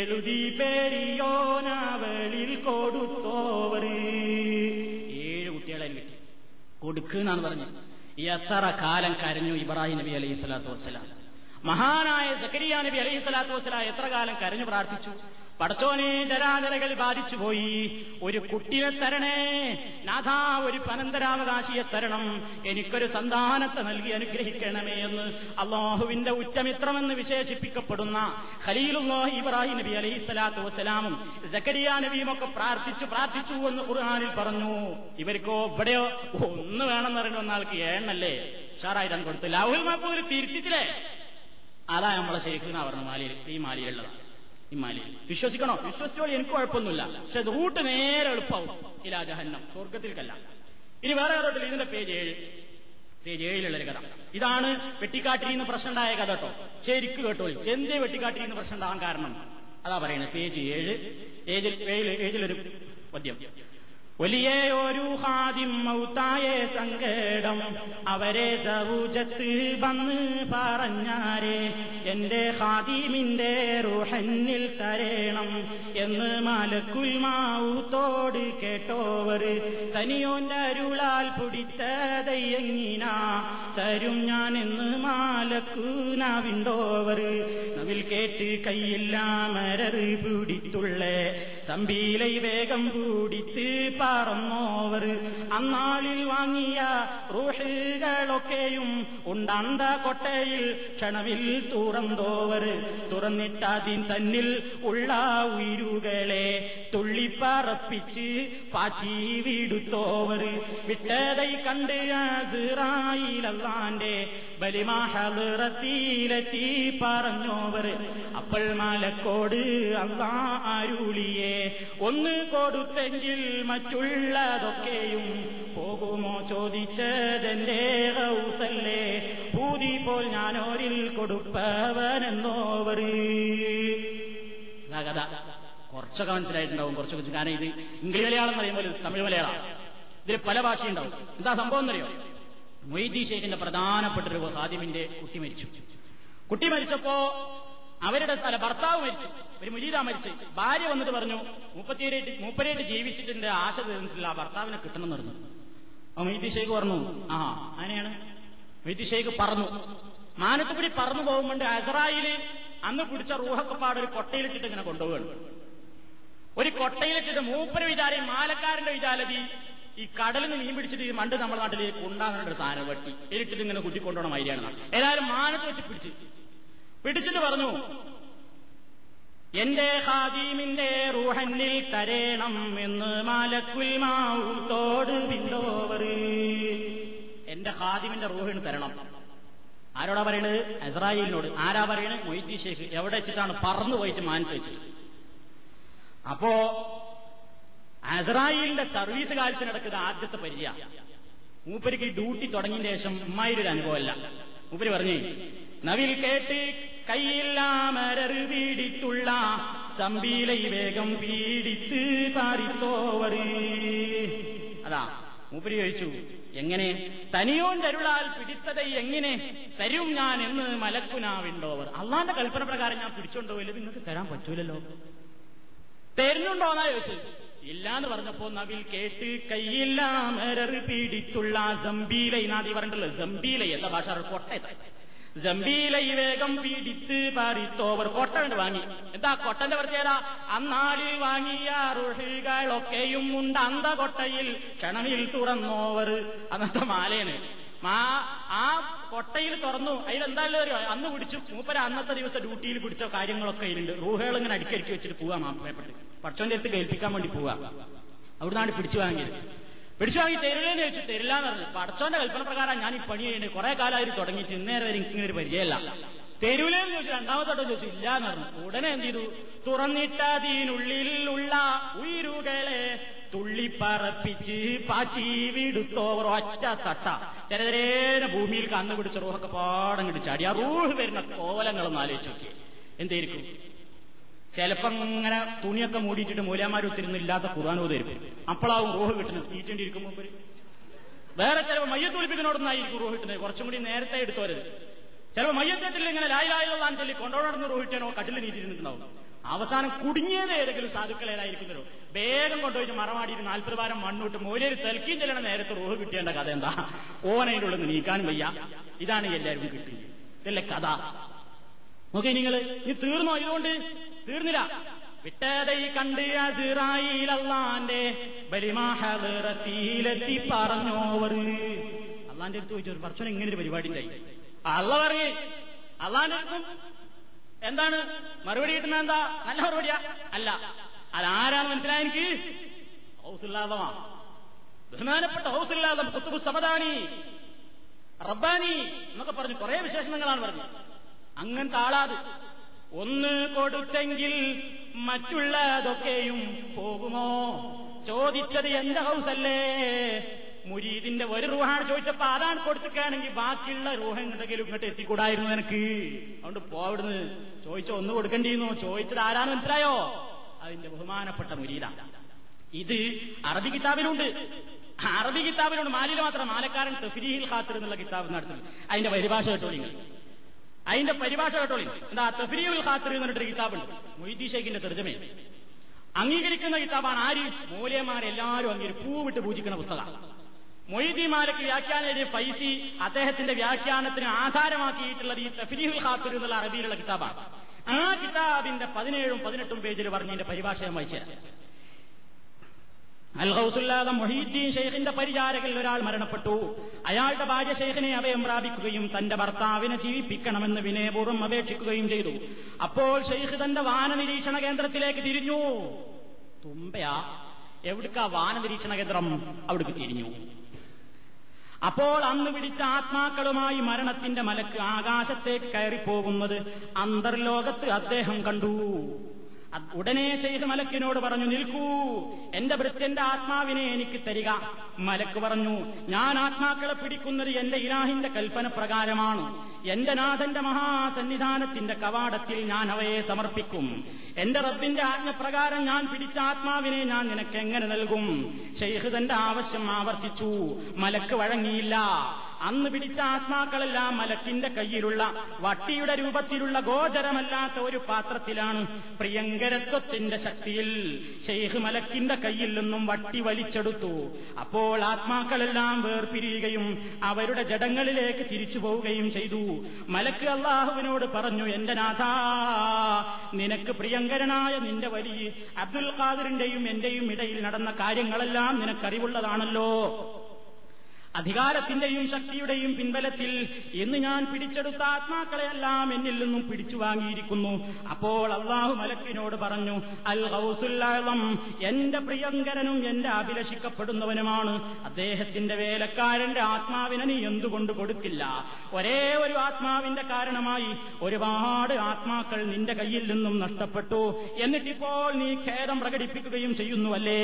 എഴുതി പേരിയോനാവളിൽ കൊടുത്തോവർ. ഏഴ് കുട്ടികളെ കിട്ടി. കൊടുക്കുന്നാണ് പറഞ്ഞത്. എത്ര കാലം കരഞ്ഞു ഇബ്രാഹിം നബി അലൈഹി സ്വലാത്തു വസ്സലാം. മഹാനായ സക്കരിയ നബി അലൈഹി സ്വലാത്തു വസ്സലാം എത്ര കാലം കരഞ്ഞു പ്രാർത്ഥിച്ചു? പടത്തോനെ ജരാജരകൾ ബാധിച്ചുപോയി ഒരു കുട്ടിയെ തരണേ. നാഥാ ഒരു പനന്തരാവകാശിയെ തരണം. എനിക്കൊരു സന്താനത്തെ നൽകി അനുഗ്രഹിക്കണമേ എന്ന് അള്ളാഹുവിന്റെ ഉച്ചമിത്രമെന്ന് വിശേഷിപ്പിക്കപ്പെടുന്ന ഖലീലുല്ലാഹി ഇബ്രാഹിം നബി അലൈഹി സ്വലാത്തു വസ്സലാമും ജക്കരിയ നബിയും ഒക്കെ പ്രാർത്ഥിച്ചു പ്രാർത്ഥിച്ചു എന്ന് ഖുർആാനിൽ പറഞ്ഞു. ഇവർക്കോ ഇവിടെയോ ഒന്ന് വേണമെന്ന് പറയുന്ന ഏണല്ലേ ഏണ്ണല്ലേ ഷാറായിട്ടാണ് കൊടുത്തു. ലാഹുൽ മാപ്പൂര് തിരിച്ചില്ലേ അതാ നമ്മളെ ശരിക്കുന്ന പറഞ്ഞു മാലിയിൽ ഈ മാലിയിലുള്ളതാണ് ഈ മാലിയിൽ വിശ്വസിക്കണോ? വിശ്വസിച്ചോ എനിക്ക് കുഴപ്പമൊന്നുമില്ല. പക്ഷെ അത് റൂട്ട് നേരെ എളുപ്പമാവും ഇലാ ജഹന്നം. സ്വർഗത്തിൽക്കല്ല ഇനി വേറെ ആരോട്ടില്ല ഇതിന്റെ പേജ് ഏഴ്. പേജ് ഏഴിലുള്ളൊരു കഥ. ഇതാണ് വെട്ടിക്കാട്ടിരിന്ന് പ്രശ്നം ഉണ്ടായ കഥ കേട്ടോ. ശരിക്ക് കേട്ടോ എന്തേ വെട്ടിക്കാട്ടിരിന്ന് പ്രശ്നം ഉണ്ടാകാൻ കാരണം? അതാ പറയുന്നത്. പേജ് ഏഴ്. ഏഴിൽ ഏഴിലൊരു പദ്യം. വലിയ ഒരു ഹാദിം മൗത്തായ സങ്കടം. അവരെ സൗജത്ത് വന്ന് പറഞ്ഞാരെ എന്റെ ഹാദിമിന്റെ റൂഹന്നിൽ തരേണം എന്ന് മാലക്കുൽ മാവൂത്തോട് കേട്ടോവർ. തനിയോന്റെ അരുളാൽ പിടിത്തതയ്യങ്ങിന തരും ഞാൻ എന്ന് മാലക്കൂനാവിണ്ടോവർ. നവിൽ കേട്ട് കയ്യില്ല പിടിത്തുള്ള സമ്പീലൈ വേഗം കൂടിത്ത് പറന്നോവർ. അന്നാളിൽ വാങ്ങിയ റൂഷുകളൊക്കെയും ഉണ്ടണ്ട കൊട്ടയിൽ ക്ഷണവിൽ തുറന്തോവർ തുറന്നിട്ടാദ്യം തന്നിൽ ഉള്ള ഉയരുകളെ തുള്ളിപ്പറപ്പിച്ച് പാറ്റി വിടുത്തോവർ. വിട്ടതൈ കണ്ട് ആസിറായിലല്ലാന്റെ ബലിമാഹത്തിലെത്തി പറഞ്ഞോവർ അപ്പോൾ മാലക്കോട് അല്ലാ അരുളിയെ ഒന്ന് കൊടുത്തെങ്കിൽ മറ്റുള്ളതൊക്കെയും പോകുമോ ചോദിച്ചതെന്റെ ഹൗസല്ലേ? ഭൂതി പോൽ ഞാനോരിൽ കൊടുപ്പവനെന്നോവർ കഥ. കുറച്ചൊക്കെ മനസ്സിലായിട്ടുണ്ടാവും കുറച്ചൊക്കെ കാരണം ഇത് ഇംഗ്ലീഷ് മലയാളം എന്ന് പറയുമ്പോൾ തമിഴ് മലയാളം. ഇതിൽ പല ഭാഷയുണ്ടാവും. എന്താ സംഭവം എന്നറിയോ? മൊയ്തീ ഷേഖിന്റെ പ്രധാനപ്പെട്ട ഒരു ഹാദിമിന്റെ കുട്ടി മരിച്ചു. കുട്ടി മരിച്ചപ്പോ അവരുടെ സ്ഥല ഭർത്താവ് മരിച്ചു. ഒരു മുരീത മരിച്ചു. ഭാര്യ വന്നിട്ട് പറഞ്ഞു മുപ്പത്തിയേഴ് മൂപ്പരേട്ട് ജീവിച്ചിട്ടുണ്ട്. ആശ തീർന്നിട്ടില്ല. ആ ഭർത്താവിനെ കിട്ടണം എന്ന് പറഞ്ഞു. അപ്പൊ ഷേഖ് പറഞ്ഞു ആ അങ്ങനെയാണ്. മൊയ്തി ഷെയ്ഖ് പറഞ്ഞു മാനത്തുപുടി പറന്നു പോകുമ്പോണ്ട് അസറായിൽ അന്ന് പിടിച്ച റൂഹക്കപ്പാട് ഒരു കൊട്ടയിലിട്ടിട്ട് ഇങ്ങനെ കൊണ്ടുപോവുകയാണ് ഒരു കൊട്ടയിലിട്ടിട്ട് മൂപ്പര വിചാരി മാലക്കാരന്റെ വിചാരതി ഈ കടലിൽ നിന്ന് മീൻ പിടിച്ചിട്ട് ഈ മണ്ട് നമ്മുടെ നാട്ടിൽ കൊണ്ടാകുന്ന ഒരു സാധനം വെട്ടി. ഇരിട്ടിട്ട് ഇങ്ങനെ കുട്ടിക്കൊണ്ടോണ മൈരിയാണ് ഏതായാലും മാനത്ത് വെച്ച് പിടിച്ച്. പിടിച്ചിട്ട് പറഞ്ഞു. എന്റെ ഹാദീമിന്റെ റൂഹന്നിൽ തരേണം എന്ന് മാലക്കുൽ മാവൂത്തോട് വിണ്ടോവർ. എന്റെ ഹാദിമിന്റെ റൂഹിന് തരണം. ആരോടാ പറയണത്? അസ്രായിലിനോട് ആരാ പറയണത്? മൊയ്തി ഷേഖ് എവിടെ വെച്ചിട്ടാണ് പറന്നു പോയിട്ട് മാനത്ത് വെച്ചിട്ട് അപ്പോ അസ്രായിലിന്റെ സർവീസ് കാലത്ത് നടക്കുന്ന ആദ്യത്തെ പരിചയ. മൂപ്പരിക്ക് ഡ്യൂട്ടി തുടങ്ങിയ ശേഷം ഉമ്മായിരൊരു അനുഭവമല്ല. മൂപ്പര് പറഞ്ഞു നവിൽ കേട്ട് കയ്യില്ലാമരറ് പീഡിത്തുള്ള സമ്പീലൈ വേഗം പീഡിത്ത് പാരിത്തോവർ അതാ മൂപ്പര് ചോദിച്ചു എങ്ങനെ? തനിയോൻ തരുളാൽ പിടിത്തതൈ എങ്ങനെ തരും ഞാൻ എന്ന് മലക്കുനാവിണ്ടോവർ? അള്ളാന്റെ കൽപ്പന പ്രകാരം ഞാൻ പിടിച്ചോണ്ടോയില്ല നിങ്ങൾക്ക് തരാൻ പറ്റൂലല്ലോ. തരുന്നുണ്ടോന്നാ ചോദിച്ചു. ഇല്ലാന്ന് പറഞ്ഞപ്പോ നവിൽ കേട്ട് കയ്യില്ലാമരറ് പീഡിത്തുള്ള സമ്പീലൈ നാദി പറഞ്ഞിട്ടുള്ളത്? സമ്പീലൈ എന്ന ഭാഷ കൊട്ട ജംബീലൈ വേഗം പീഡിത്ത് പാരിത്തോവർ കൊട്ട കൊണ്ട് വാങ്ങി. എന്താ കൊട്ടന്റെ പ്രത്യേകത? അന്നാളിൽ വാങ്ങിയ റുഹികളൊക്കെയും ഉണ്ട് അന്ത കൊട്ടയിൽ. ക്ഷണമിൽ തുറന്നോവർ. അന്നത്തെ മാലയാണ് മാ ആ കൊട്ടയിൽ തുറന്നു. അതിലെന്തായാലും ഒരു അന്ന് പിടിച്ചു. മൂപ്പര അന്നത്തെ ദിവസം ഡ്യൂട്ടിയിൽ പിടിച്ച കാര്യങ്ങളൊക്കെ ഇതിലുണ്ട് റൂഹകൾ ഇങ്ങനെ അടിക്കടിക്ക് വെച്ചിട്ട് പോവാ മാപ്പിളയപ്പെട്ട് പക്ഷോന്റെ അടുത്ത് കേൾപ്പിക്കാൻ വേണ്ടി പോവാ. അവിടുന്നാണ് പിടിച്ചു വാങ്ങിയത്. പിടിച്ചു വാങ്ങി തരില്ലെന്ന് ചോദിച്ചു തരില്ലാന്ന് പറഞ്ഞു. പടച്ചോന്റെ കൽപ്പന പ്രകാരം ഞാൻ ഈ പണി ചെയ്യുന്നത് കുറെ കാലമായിട്ട് തുടങ്ങിയിട്ട് ഇന്നേരെ വരെ ഇങ്ങനെ ഒരു പരിചയമല്ല. തരൂലെന്ന് ചോദിച്ചു രണ്ടാമത്തോട്ട് ചോദിച്ചു ഇല്ല എന്ന് പറഞ്ഞു. ഉടനെ എന്ത് ചെയ്തു? തുറന്നിട്ടതിനുള്ളിലുള്ള ഉയരുകളെ തുള്ളിപ്പറപ്പിച്ച് പാറ്റി വിടുത്തോവർ ഒറ്റ തട്ട. ചെറുതരേന ഭൂമിയിൽ കന്നു പിടിച്ച റൂഹൊക്കെ പാടം കിടിച്ചാടി ചാടി ആ റൂഹ് വരുന്ന കോലങ്ങളൊന്ന് ആലോചിച്ചു നോക്കി എന്തായിരിക്കും ചിലപ്പം ഇങ്ങനെ തുണിയൊക്കെ മൂടിയിട്ടിട്ട് മൂലാമാരൊത്തിരുന്ന് ഇല്ലാത്ത ഖുർആൻ ഓതരും അപ്പോഴാവും റോഹ് കിട്ടുന്നത്. തീറ്റേണ്ടി ഇരിക്കുമ്പോൾ വേറെ ചിലപ്പോൾ മയ്യത്ത് ഒളിപ്പിക്കുന്നോടൊന്നായിരിക്കും റൂഹ് കിട്ടുന്നത്. കുറച്ചും കൂടി നേരത്തെ എടുത്തോരത് ചിലപ്പോൾ മയ്യത്തേറ്റിൽ ഇങ്ങനെ ലായിലായതാൻ ചൊല്ലി കൊണ്ടോടന്ന് കിട്ടിയാണോ കട്ടിൽ നീറ്റിരുന്നിട്ടുണ്ടാവും അവസാനം കുടുങ്ങിയത് ഏതെങ്കിലും സാധുക്കളേതായിരിക്കുന്നോ വേഗം കൊണ്ടുപോയിട്ട് മറമാടിയിട്ട് നാൽപ്പത് വാരം മണ്ണൂട്ട് മൂലയിൽ തെൽക്കിയും ചെല്ലണ നേരത്തെ റോഹ് കിട്ടേണ്ട കഥ എന്താ? ഓനതിന്റെ നീക്കാൻ വയ്യ. ഇതാണ് എല്ലാവരും കിട്ടിയത്. ഇതല്ലേ കഥ. നോക്കി നിങ്ങൾ നീ തീർന്നോ? ഇതുകൊണ്ട് തീർന്നില്ല. വിട്ടതൈ കണ്ട് അസിറായിലല്ലാന്റെ ബലിമാഹീലെത്തി പറഞ്ഞോവർ അള്ളാന്റെ അടുത്ത് ചോദിച്ചു പറച്ചോൻ ഇങ്ങനെ ഒരു പരിപാടി ഉണ്ടായി അള്ള പറയേ. അള്ളാന്റെ അടുത്തും എന്താണ്? മറുപടി കിട്ടുന്ന എന്താ? നല്ല മറുപടിയാ. അല്ല. അതാരാന്ന് മനസ്സിലായ എനിക്ക്? ഹൗസില്ലാതമാ ബഹുമാനപ്പെട്ട ഹൗസില്ലാതം കുത്തുബു സമദാനി റബ്ബാനി എന്നൊക്കെ പറഞ്ഞു കുറെ വിശേഷണങ്ങളാണ് പറഞ്ഞത്. അങ്ങനത്തെ ആളാത് ഒന്ന് കൊടുത്തെങ്കിൽ മറ്റുള്ളതൊക്കെയും പോകുമോ? ചോദിച്ചത് എന്റെ ഹൗസല്ലേ? മുരീദിന്റെ ഒരു റൂഹാണ് ചോദിച്ചപ്പോ അതാണ് കൊടുത്തിട്ടാണെങ്കിൽ ബാക്കിയുള്ള റൂഹ എങ്ങോട്ടെങ്കിലും ഇങ്ങോട്ട് എത്തിക്കൂടായിരുന്നു നിനക്ക്. അതുകൊണ്ട് പോവിടുന്ന് ചോദിച്ച ഒന്ന് കൊടുക്കേണ്ടിയിരുന്നു ചോദിച്ചത് ആരാന്ന് മനസ്സിലായോ? അതിന്റെ ബഹുമാനപ്പെട്ട മുരീദാണ് ഇത് അറബി കിതാബിലുണ്ട്. അറബി കിതാബിലുണ്ട്. മാലിയിൽ മാത്രം. മാലക്കാരൻ തഫ്രീഹിൽ ഖാത്തിർ എന്നുള്ള കിതാബ് നടത്തുന്നത് അതിന്റെ പരിഭാഷ കേട്ടോ നിങ്ങൾ. അതിന്റെ പരിഭാഷ കേട്ടോളി. എന്താ തഫരീൽ ഖാത്തിർ എന്ന് പറഞ്ഞിട്ടൊരു കിതാബുണ്ട്. മൊയ്തീ ഷേഖിന്റെ തെർജമേ അംഗീകരിക്കുന്ന കിതാബാണ് ആര്? മൂല്യമാരെല്ലാവരും അങ്ങനെ പൂവിട്ട് പൂജിക്കുന്ന പുസ്തകം. മൊയ്തി മാലക്ക് വ്യാഖ്യാനം ഫൈസി അദ്ദേഹത്തിന്റെ വ്യാഖ്യാനത്തിന് ആധാരമാക്കിയിട്ടുള്ളത് ഈ തഫ്രീഹുൽ ഖാത്തിർ എന്നുള്ള അറബിയിലുള്ള കിതാബാണ്. ആ കിതാബിന്റെ പതിനേഴും പതിനെട്ടും പേജിൽ പറഞ്ഞതിന്റെ പരിഭാഷ ഞാൻ വായിച്ചു അൽഹൌസുല്ലാദം മൊഹീദ്ദീൻ ഷെയ്ഖിന്റെ പരിചാരകൽ ഒരാൾ മരണപ്പെട്ടു. അയാളുടെ ഭാര്യ ഷെയ്ഖിനെ അഭയം പ്രാപിക്കുകയും തന്റെ ഭർത്താവിനെ ജീവിപ്പിക്കണമെന്ന് വിനയപൂർവം അപേക്ഷിക്കുകയും ചെയ്തു. അപ്പോൾ ഷെയ്ഖ് തന്റെ വാന നിരീക്ഷണ കേന്ദ്രത്തിലേക്ക് തിരിഞ്ഞു. തുമ്പയാ എവിടുക്കാ വാന നിരീക്ഷണ കേന്ദ്രം? അവിടേക്ക് തിരിഞ്ഞു. അപ്പോൾ അന്ന് പിടിച്ച ആത്മാക്കളുമായി മരണത്തിന്റെ മലക്ക് ആകാശത്തേക്ക് കയറിപ്പോകുന്നത് അന്തർലോകത്ത് അദ്ദേഹം കണ്ടു. ഉടനെ ശൈഖ് മലക്കിനോട് പറഞ്ഞു നിൽക്കൂ. എന്റെ ഭൃത്യന്റെ ആത്മാവിനെ എനിക്ക് തരിക. മലക്ക് പറഞ്ഞു ഞാൻ ആത്മാക്കളെ പിടിക്കുന്നത് എന്റെ ഇലാഹിന്റെ കൽപ്പന പ്രകാരമാണ്. എന്റെ നാഥന്റെ മഹാസന്നിധാനത്തിന്റെ കവാടത്തിൽ ഞാൻ അവയെ സമർപ്പിക്കും. എന്റെ റബ്ബിന്റെ ആജ്ഞപ്രകാരം ഞാൻ പിടിച്ച ആത്മാവിനെ ഞാൻ നിനക്ക് എങ്ങനെ നൽകും? ഷെയ്ഖ് തന്റെ ആവശ്യം ആവർത്തിച്ചു. മലക്ക് വഴങ്ങിയില്ല. അന്ന് പിടിച്ച ആത്മാക്കളെല്ലാം മലക്കിന്റെ കയ്യിലുള്ള വട്ടിയുടെ രൂപത്തിലുള്ള ഗോചരമല്ലാത്ത ഒരു പാത്രത്തിലാണ് പ്രിയങ്കരത്വത്തിന്റെ ശക്തിയിൽ ഷെയ്ഖ് മലക്കിന്റെ കയ്യിൽ നിന്നും വട്ടി വലിച്ചെടുത്തു. അപ്പോൾ ആത്മാക്കളെല്ലാം വേർപിരിയുകയും അവരുടെ ജടങ്ങളിലേക്ക് തിരിച്ചു പോവുകയും ചെയ്തു. മലക്ക് അള്ളാഹുവിനോട് പറഞ്ഞു എന്റെ നാഥ നിനക്ക് പ്രിയങ്കരനായ നിന്റെ വലി അബ്ദുൽ ഖാദിറിന്റെയും എന്റെയും ഇടയിൽ നടന്ന കാര്യങ്ങളെല്ലാം നിനക്കറിവുള്ളതാണല്ലോ. അധികാരത്തിന്റെയും ശക്തിയുടെയും പിൻബലത്തിൽ എന്ന് ഞാൻ പിടിച്ചെടുത്ത ആത്മാക്കളെയെല്ലാം എന്നിൽ നിന്നും പിടിച്ചു വാങ്ങിയിരിക്കുന്നു. അപ്പോൾ അള്ളാഹു മലക്കിനോട് പറഞ്ഞു അൽ ഹൗസുല്ലം എന്റെ പ്രിയങ്കരനും എന്റെ അഭിലഷിക്കപ്പെടുന്നവനുമാണ്. അദ്ദേഹത്തിന്റെ വേലക്കാരന്റെ ആത്മാവിനെ നീ എന്തുകൊണ്ട് കൊടുക്കില്ല? ഒരേ ഒരു ആത്മാവിന്റെ കാരണമായി ഒരുപാട് ആത്മാക്കൾ നിന്റെ കയ്യിൽ നിന്നും നഷ്ടപ്പെട്ടു. എന്നിട്ടിപ്പോൾ നീ ഖേദം പ്രകടിപ്പിക്കുകയും ചെയ്യുന്നുവല്ലേ?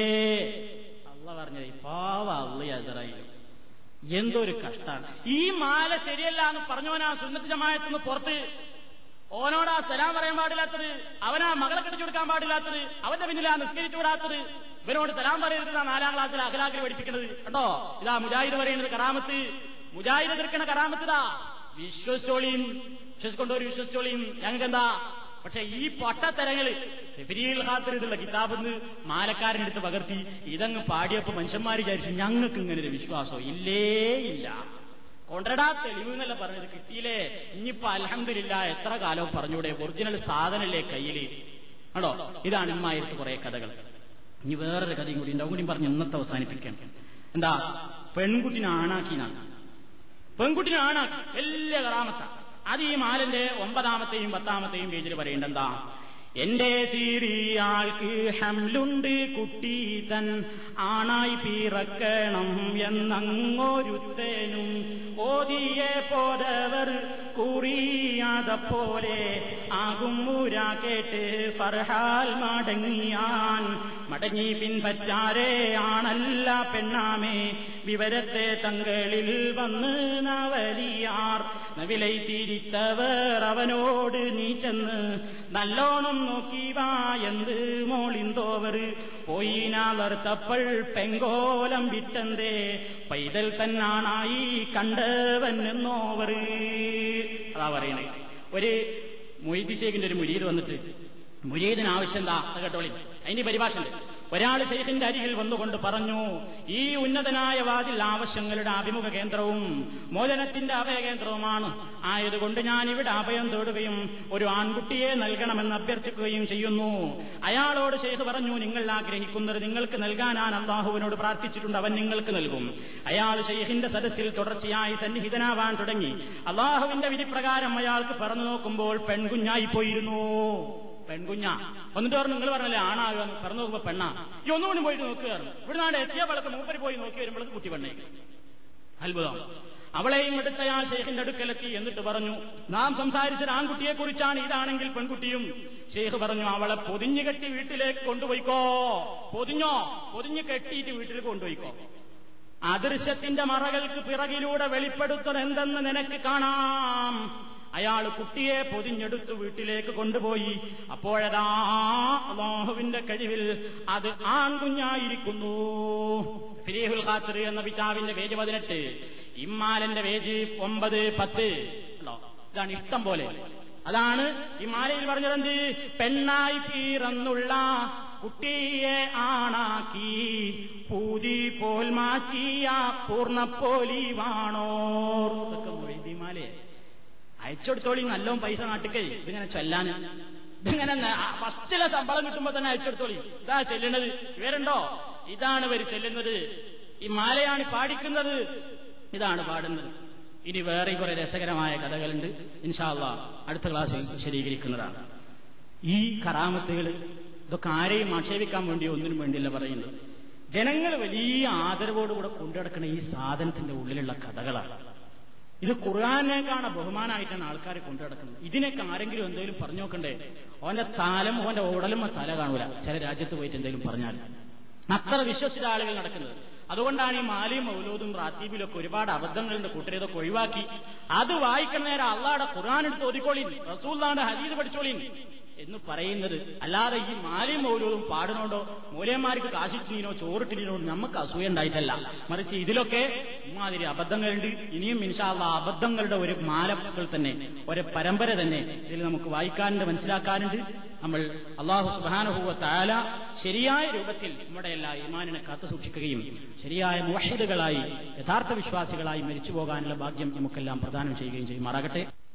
അള്ള പറഞ്ഞത് പാവ അള്ളയാസറായി എന്തൊരു കഷ്ടാണ്. ഈ മാല ശരിയല്ല എന്ന് പറഞ്ഞവനാ സുന്നത്ത് ജമായത്തുനിന്ന് പുറത്ത്. ഓനോടാ സലാം പറയാൻ പാടില്ലാത്തത് അവനാ മകളെ കെട്ടിച്ചു കൊടുക്കാൻ പാടില്ലാത്തത് അവന്റെ പിന്നിലാ നിസ്കരിച്ചു വിടാത്തത്. ഇവനോട് സലാം പറയരുത് നാലാം ക്ലാസ്സിൽ അഖലാഖിൽ പഠിപ്പിക്കുന്നത്. കേട്ടോ ഇതാ മുജാഹിദ് പറയുന്നത് കറാമത്ത്. മുജാഹിദ് തീർക്കണ കറാമത്തിതാ വിശ്വസിച്ചോളിയും വിശ്വസിക്കൊണ്ടവർ വിശ്വസിച്ചോളിയും ഞങ്ങൾക്ക് എന്താ പക്ഷെ ഈ പൊട്ടത്തരങ്ങൾ ഫിരിയിൽ ഖാത്തർ എന്ന് മാലക്കാരന്റെ അടുത്ത് പകർത്തി ഇതങ്ങ് പാടിയപ്പോ മനുഷ്യന്മാർ വിചാരിച്ചു ഞങ്ങൾക്ക് ഇങ്ങനെ ഒരു വിശ്വാസം? ഇല്ലേ ഇല്ല. കൊണ്ടടാ തെളിവ് എന്നല്ല പറഞ്ഞത്. കിട്ടിയില്ലേ? ഇനിയിപ്പോ അലഹമില്ല എത്ര കാലവും പറഞ്ഞൂടെ? ഒറിജിനൽ സാധനല്ലേ കയ്യിൽ. ആണോ? ഇതാണ് ഇമ്മായിട്ട് കുറെ കഥകൾ. ഇനി വേറൊരു കഥയും കൂടി ഉണ്ടാവും കൂടി പറഞ്ഞ് ഇന്നത്തെ അവസാനിപ്പിക്കണം എന്താ? പെൺകുട്ടിനെ ആണാക്കിനാണ്. പെൺകുട്ടിനെ ആണാക്കി. വലിയ കറാമത്താണ് അത് ഈ മാലിന്റെ ഒമ്പതാമത്തെയും പത്താമത്തെയും പേജിൽ പറയേണ്ടെന്താ എന്റെ സീരിയാൾക്ക് ഹംലുണ്ട് കുട്ടി തൻ ആണായി പിറക്കണം എന്നങ്ങോരുത്തേനും. ഓതിയെ പോലവർ കുറിയാതപ്പോലെ ആകും മൂരാ കേട്ട് ഫർഹാൽ മടങ്ങിയാൻ. മടങ്ങി പിൻപറ്റാരേ ആണല്ല പെണ്ണാമേ. വിവരത്തെ തങ്ങളിൽ വന്ന് നവലിയാർ. നവിലൈ തിരിത്തവർ അവനോട് നീ ചെന്ന് നല്ലോണം നോക്കി വാ എന്ത് മോളിന്തോവർ? പോയിനാവർ തപ്പൾ പെങ്കോലം വിട്ടന്തേ പൈതൽ തന്നാണായി കണ്ടവൻ അതാ പറയണേ. ഒരു മൊയ്തിശേഖിന്റെ ഒരു മുരീദ് വന്നിട്ട് മുരീദിന് ആവശ്യം എന്താ കേട്ടോളി അതിന്റെ പരിഭാഷ ഉണ്ട് ഒരാൾ ഷെയ്ഖിന്റെ അരികിൽ വന്നുകൊണ്ട് പറഞ്ഞു ഈ ഉന്നതനായ വാതിൽ ആവശ്യങ്ങളുടെ അഭിമുഖ കേന്ദ്രവും മോചനത്തിന്റെ അഭയകേന്ദ്രവുമാണ് ആയതുകൊണ്ട് ഞാൻ ഇവിടെ അഭയം തേടുകയും ഒരു ആൺകുട്ടിയെ നൽകണമെന്ന് അഭ്യർത്ഥിക്കുകയും ചെയ്യുന്നു. അയാളോട് ഷെയ്ഖ് പറഞ്ഞു നിങ്ങൾ ആഗ്രഹിക്കുന്നത് നിങ്ങൾക്ക് നൽകാൻ ഞാൻ അള്ളാഹുവിനോട് പ്രാർത്ഥിച്ചിട്ടുണ്ട് അവൻ നിങ്ങൾക്ക് നൽകും. അയാൾ ഷെയ്ഖിന്റെ സദസ്സിൽ തുടർച്ചയായി സന്നിഹിതനാവാൻ തുടങ്ങി. അള്ളാഹുവിന്റെ വിധിപ്രകാരം അയാൾക്ക് പറഞ്ഞു നോക്കുമ്പോൾ പെൺകുഞ്ഞായി പോയിരുന്നു പെൺകുഞ്ഞ. എന്നിട്ട് പറഞ്ഞു നിങ്ങൾ പറഞ്ഞല്ലേ ആണാകുക? പറഞ്ഞു നോക്കുമ്പോ പെണ്ണാ. ഈ ഒന്നുകൂടി പോയിട്ട് നോക്കുകയാണ് ഇവിടെ നാട് എത്തിയ വളക്ക് മൂപ്പര് പോയി നോക്കി വരുമ്പോഴേക്ക് കുട്ടി പെണ്ണേ അത്ഭുതം. അവളെയും എടുത്ത ആ ഷെയ്ഖിന്റെ അടുക്കലെത്തി എന്നിട്ട് പറഞ്ഞു നാം സംസാരിച്ച ആൺകുട്ടിയെ കുറിച്ചാണ് ഇതാണെങ്കിൽ പെൺകുട്ടിയും. ഷെയ്ഖ് പറഞ്ഞു അവളെ പൊതിഞ്ഞു കെട്ടി വീട്ടിലേക്ക് കൊണ്ടുപോയിക്കോ. പൊതിഞ്ഞോ? പൊതിഞ്ഞു കെട്ടിയിട്ട് വീട്ടിൽ കൊണ്ടുപോയിക്കോ. അദൃശ്യത്തിന്റെ മറകൾക്ക് പിറകിലൂടെ വെളിപ്പെടുത്തത് എന്തെന്ന് നിനക്ക് കാണാം. അയാൾ കുട്ടിയെ പൊതിഞ്ഞെടുത്തു വീട്ടിലേക്ക് കൊണ്ടുപോയി. അപ്പോഴതാ അള്ളാഹുവിന്റെ കഴിവിൽ അത് ആൺകുഞ്ഞായിരിക്കുന്നു. ഫിരീഹുൽ ഖാത്തിർ എന്ന പിതാവിന്റെ പേജ് പതിനെട്ട്. ഇമ്മാലന്റെ പേജ് ഒമ്പത് പത്ത്? ഇതാണ് ഇഷ്ടം പോലെ. അതാണ് ഈ മാലയിൽ പറഞ്ഞതെന്ത്? പെണ്ണായി പീറന്നുള്ള കുട്ടിയെ ആണാക്കി. പൂതി പോൽ മാറ്റിയ പൂർണപ്പോലിവാണോർ ഇതൊക്കെ മൊയ്തിമാലെ അയച്ചെടുത്തോളി നല്ലോം പൈസ നാട്ടിക്കേ. ഇതിങ്ങനെ ചൊല്ലാൻ ഇതിങ്ങനെ ഫസ്റ്റിലെ ശമ്പളം കിട്ടുമ്പോ തന്നെ അയച്ചെടുത്തോളി. ഇതാ ചെല്ലുന്നത്. ഇവരുണ്ടോ ഇതാണ് ഇവർ ചെല്ലുന്നത്. ഈ മാലയാണ് പാടിക്കുന്നത്. ഇതാണ് പാടുന്നത്. ഇനി വേറെ കുറെ രസകരമായ കഥകളുണ്ട്. ഇൻഷാല്ല അടുത്ത ക്ലാസ്സിൽ വിശദീകരിക്കുന്നതാണ്. ഈ കറാമത്തുകൾ ഇതൊക്കെ ആരെയും ആക്ഷേപിക്കാൻ വേണ്ടി ഒന്നിനും വേണ്ടിയില്ല പറയുന്നത്. ജനങ്ങൾ വലിയ ആദരവോടുകൂടെ കൊണ്ടുനടക്കുന്ന ഈ സാധനത്തിന്റെ ഉള്ളിലുള്ള കഥകളാണ്. ഇത് ഖുർആാനേക്കാണ് ബഹുമാനമായിട്ടാണ് ആൾക്കാരെ കൊണ്ടുനടക്കുന്നത് ഇതിനൊക്കെ ആരെങ്കിലും എന്തെങ്കിലും പറഞ്ഞു നോക്കണ്ടേ? ഓന്റെ താലം ഓന്റെ ഓടലും തല കാണൂല. ചില രാജ്യത്ത് പോയിട്ട് എന്തെങ്കിലും പറഞ്ഞാൽ. അത്ര വിശ്വസിച്ച ആളുകൾ നടക്കുന്നത്. അതുകൊണ്ടാണ് ഈ മാലിയും മൗലൂദും റാത്തീബിലൊക്കെ ഒരുപാട് അബദ്ധങ്ങളുണ്ട് കൂട്ടരേതൊക്കെ ഒഴിവാക്കി. അത് വായിക്കുന്ന നേരം അള്ളാടെ ഖുർആൻ എടുത്ത് ഒതുക്കോളിൻ റസൂല്ലാന്റെ ഹരീത് പഠിച്ചോളിൻ. എന്ന് പറയുന്നത് അല്ലാതെ ഈ മാലയും മൗലൂദും പാടുന്നോണ്ടോ? മൂലയന്മാർക്ക് കാശിട്ടിനോ ചോറിട്ടിനോ നമുക്ക് അസൂയ ഉണ്ടായിട്ടല്ല. മറിച്ച് ഇതിലൊക്കെ ഇമാതിരി അബദ്ധങ്ങളുണ്ട്. ഇനിയും ഇൻഷാല്ല അബദ്ധങ്ങളുടെ ഒരു മാലകൾ തന്നെ ഒരു പരമ്പര തന്നെ ഇതിൽ നമുക്ക് വായിക്കാനുണ്ട് മനസ്സിലാക്കാനുണ്ട്. നമ്മൾ അള്ളാഹു സുബാനുഭൂവ താല ശരിയായ രൂപത്തിൽ നമ്മുടെ എല്ലാ ഇമാനിനെ കാത്തു സൂക്ഷിക്കുകയും ശരിയായ മുവഹിദുകളായി യഥാർത്ഥ വിശ്വാസികളായി മരിച്ചു പോകാനുള്ള ഭാഗ്യം നമുക്കെല്ലാം പ്രദാനം ചെയ്യുകയും ചെയ്യുമാറാകട്ടെ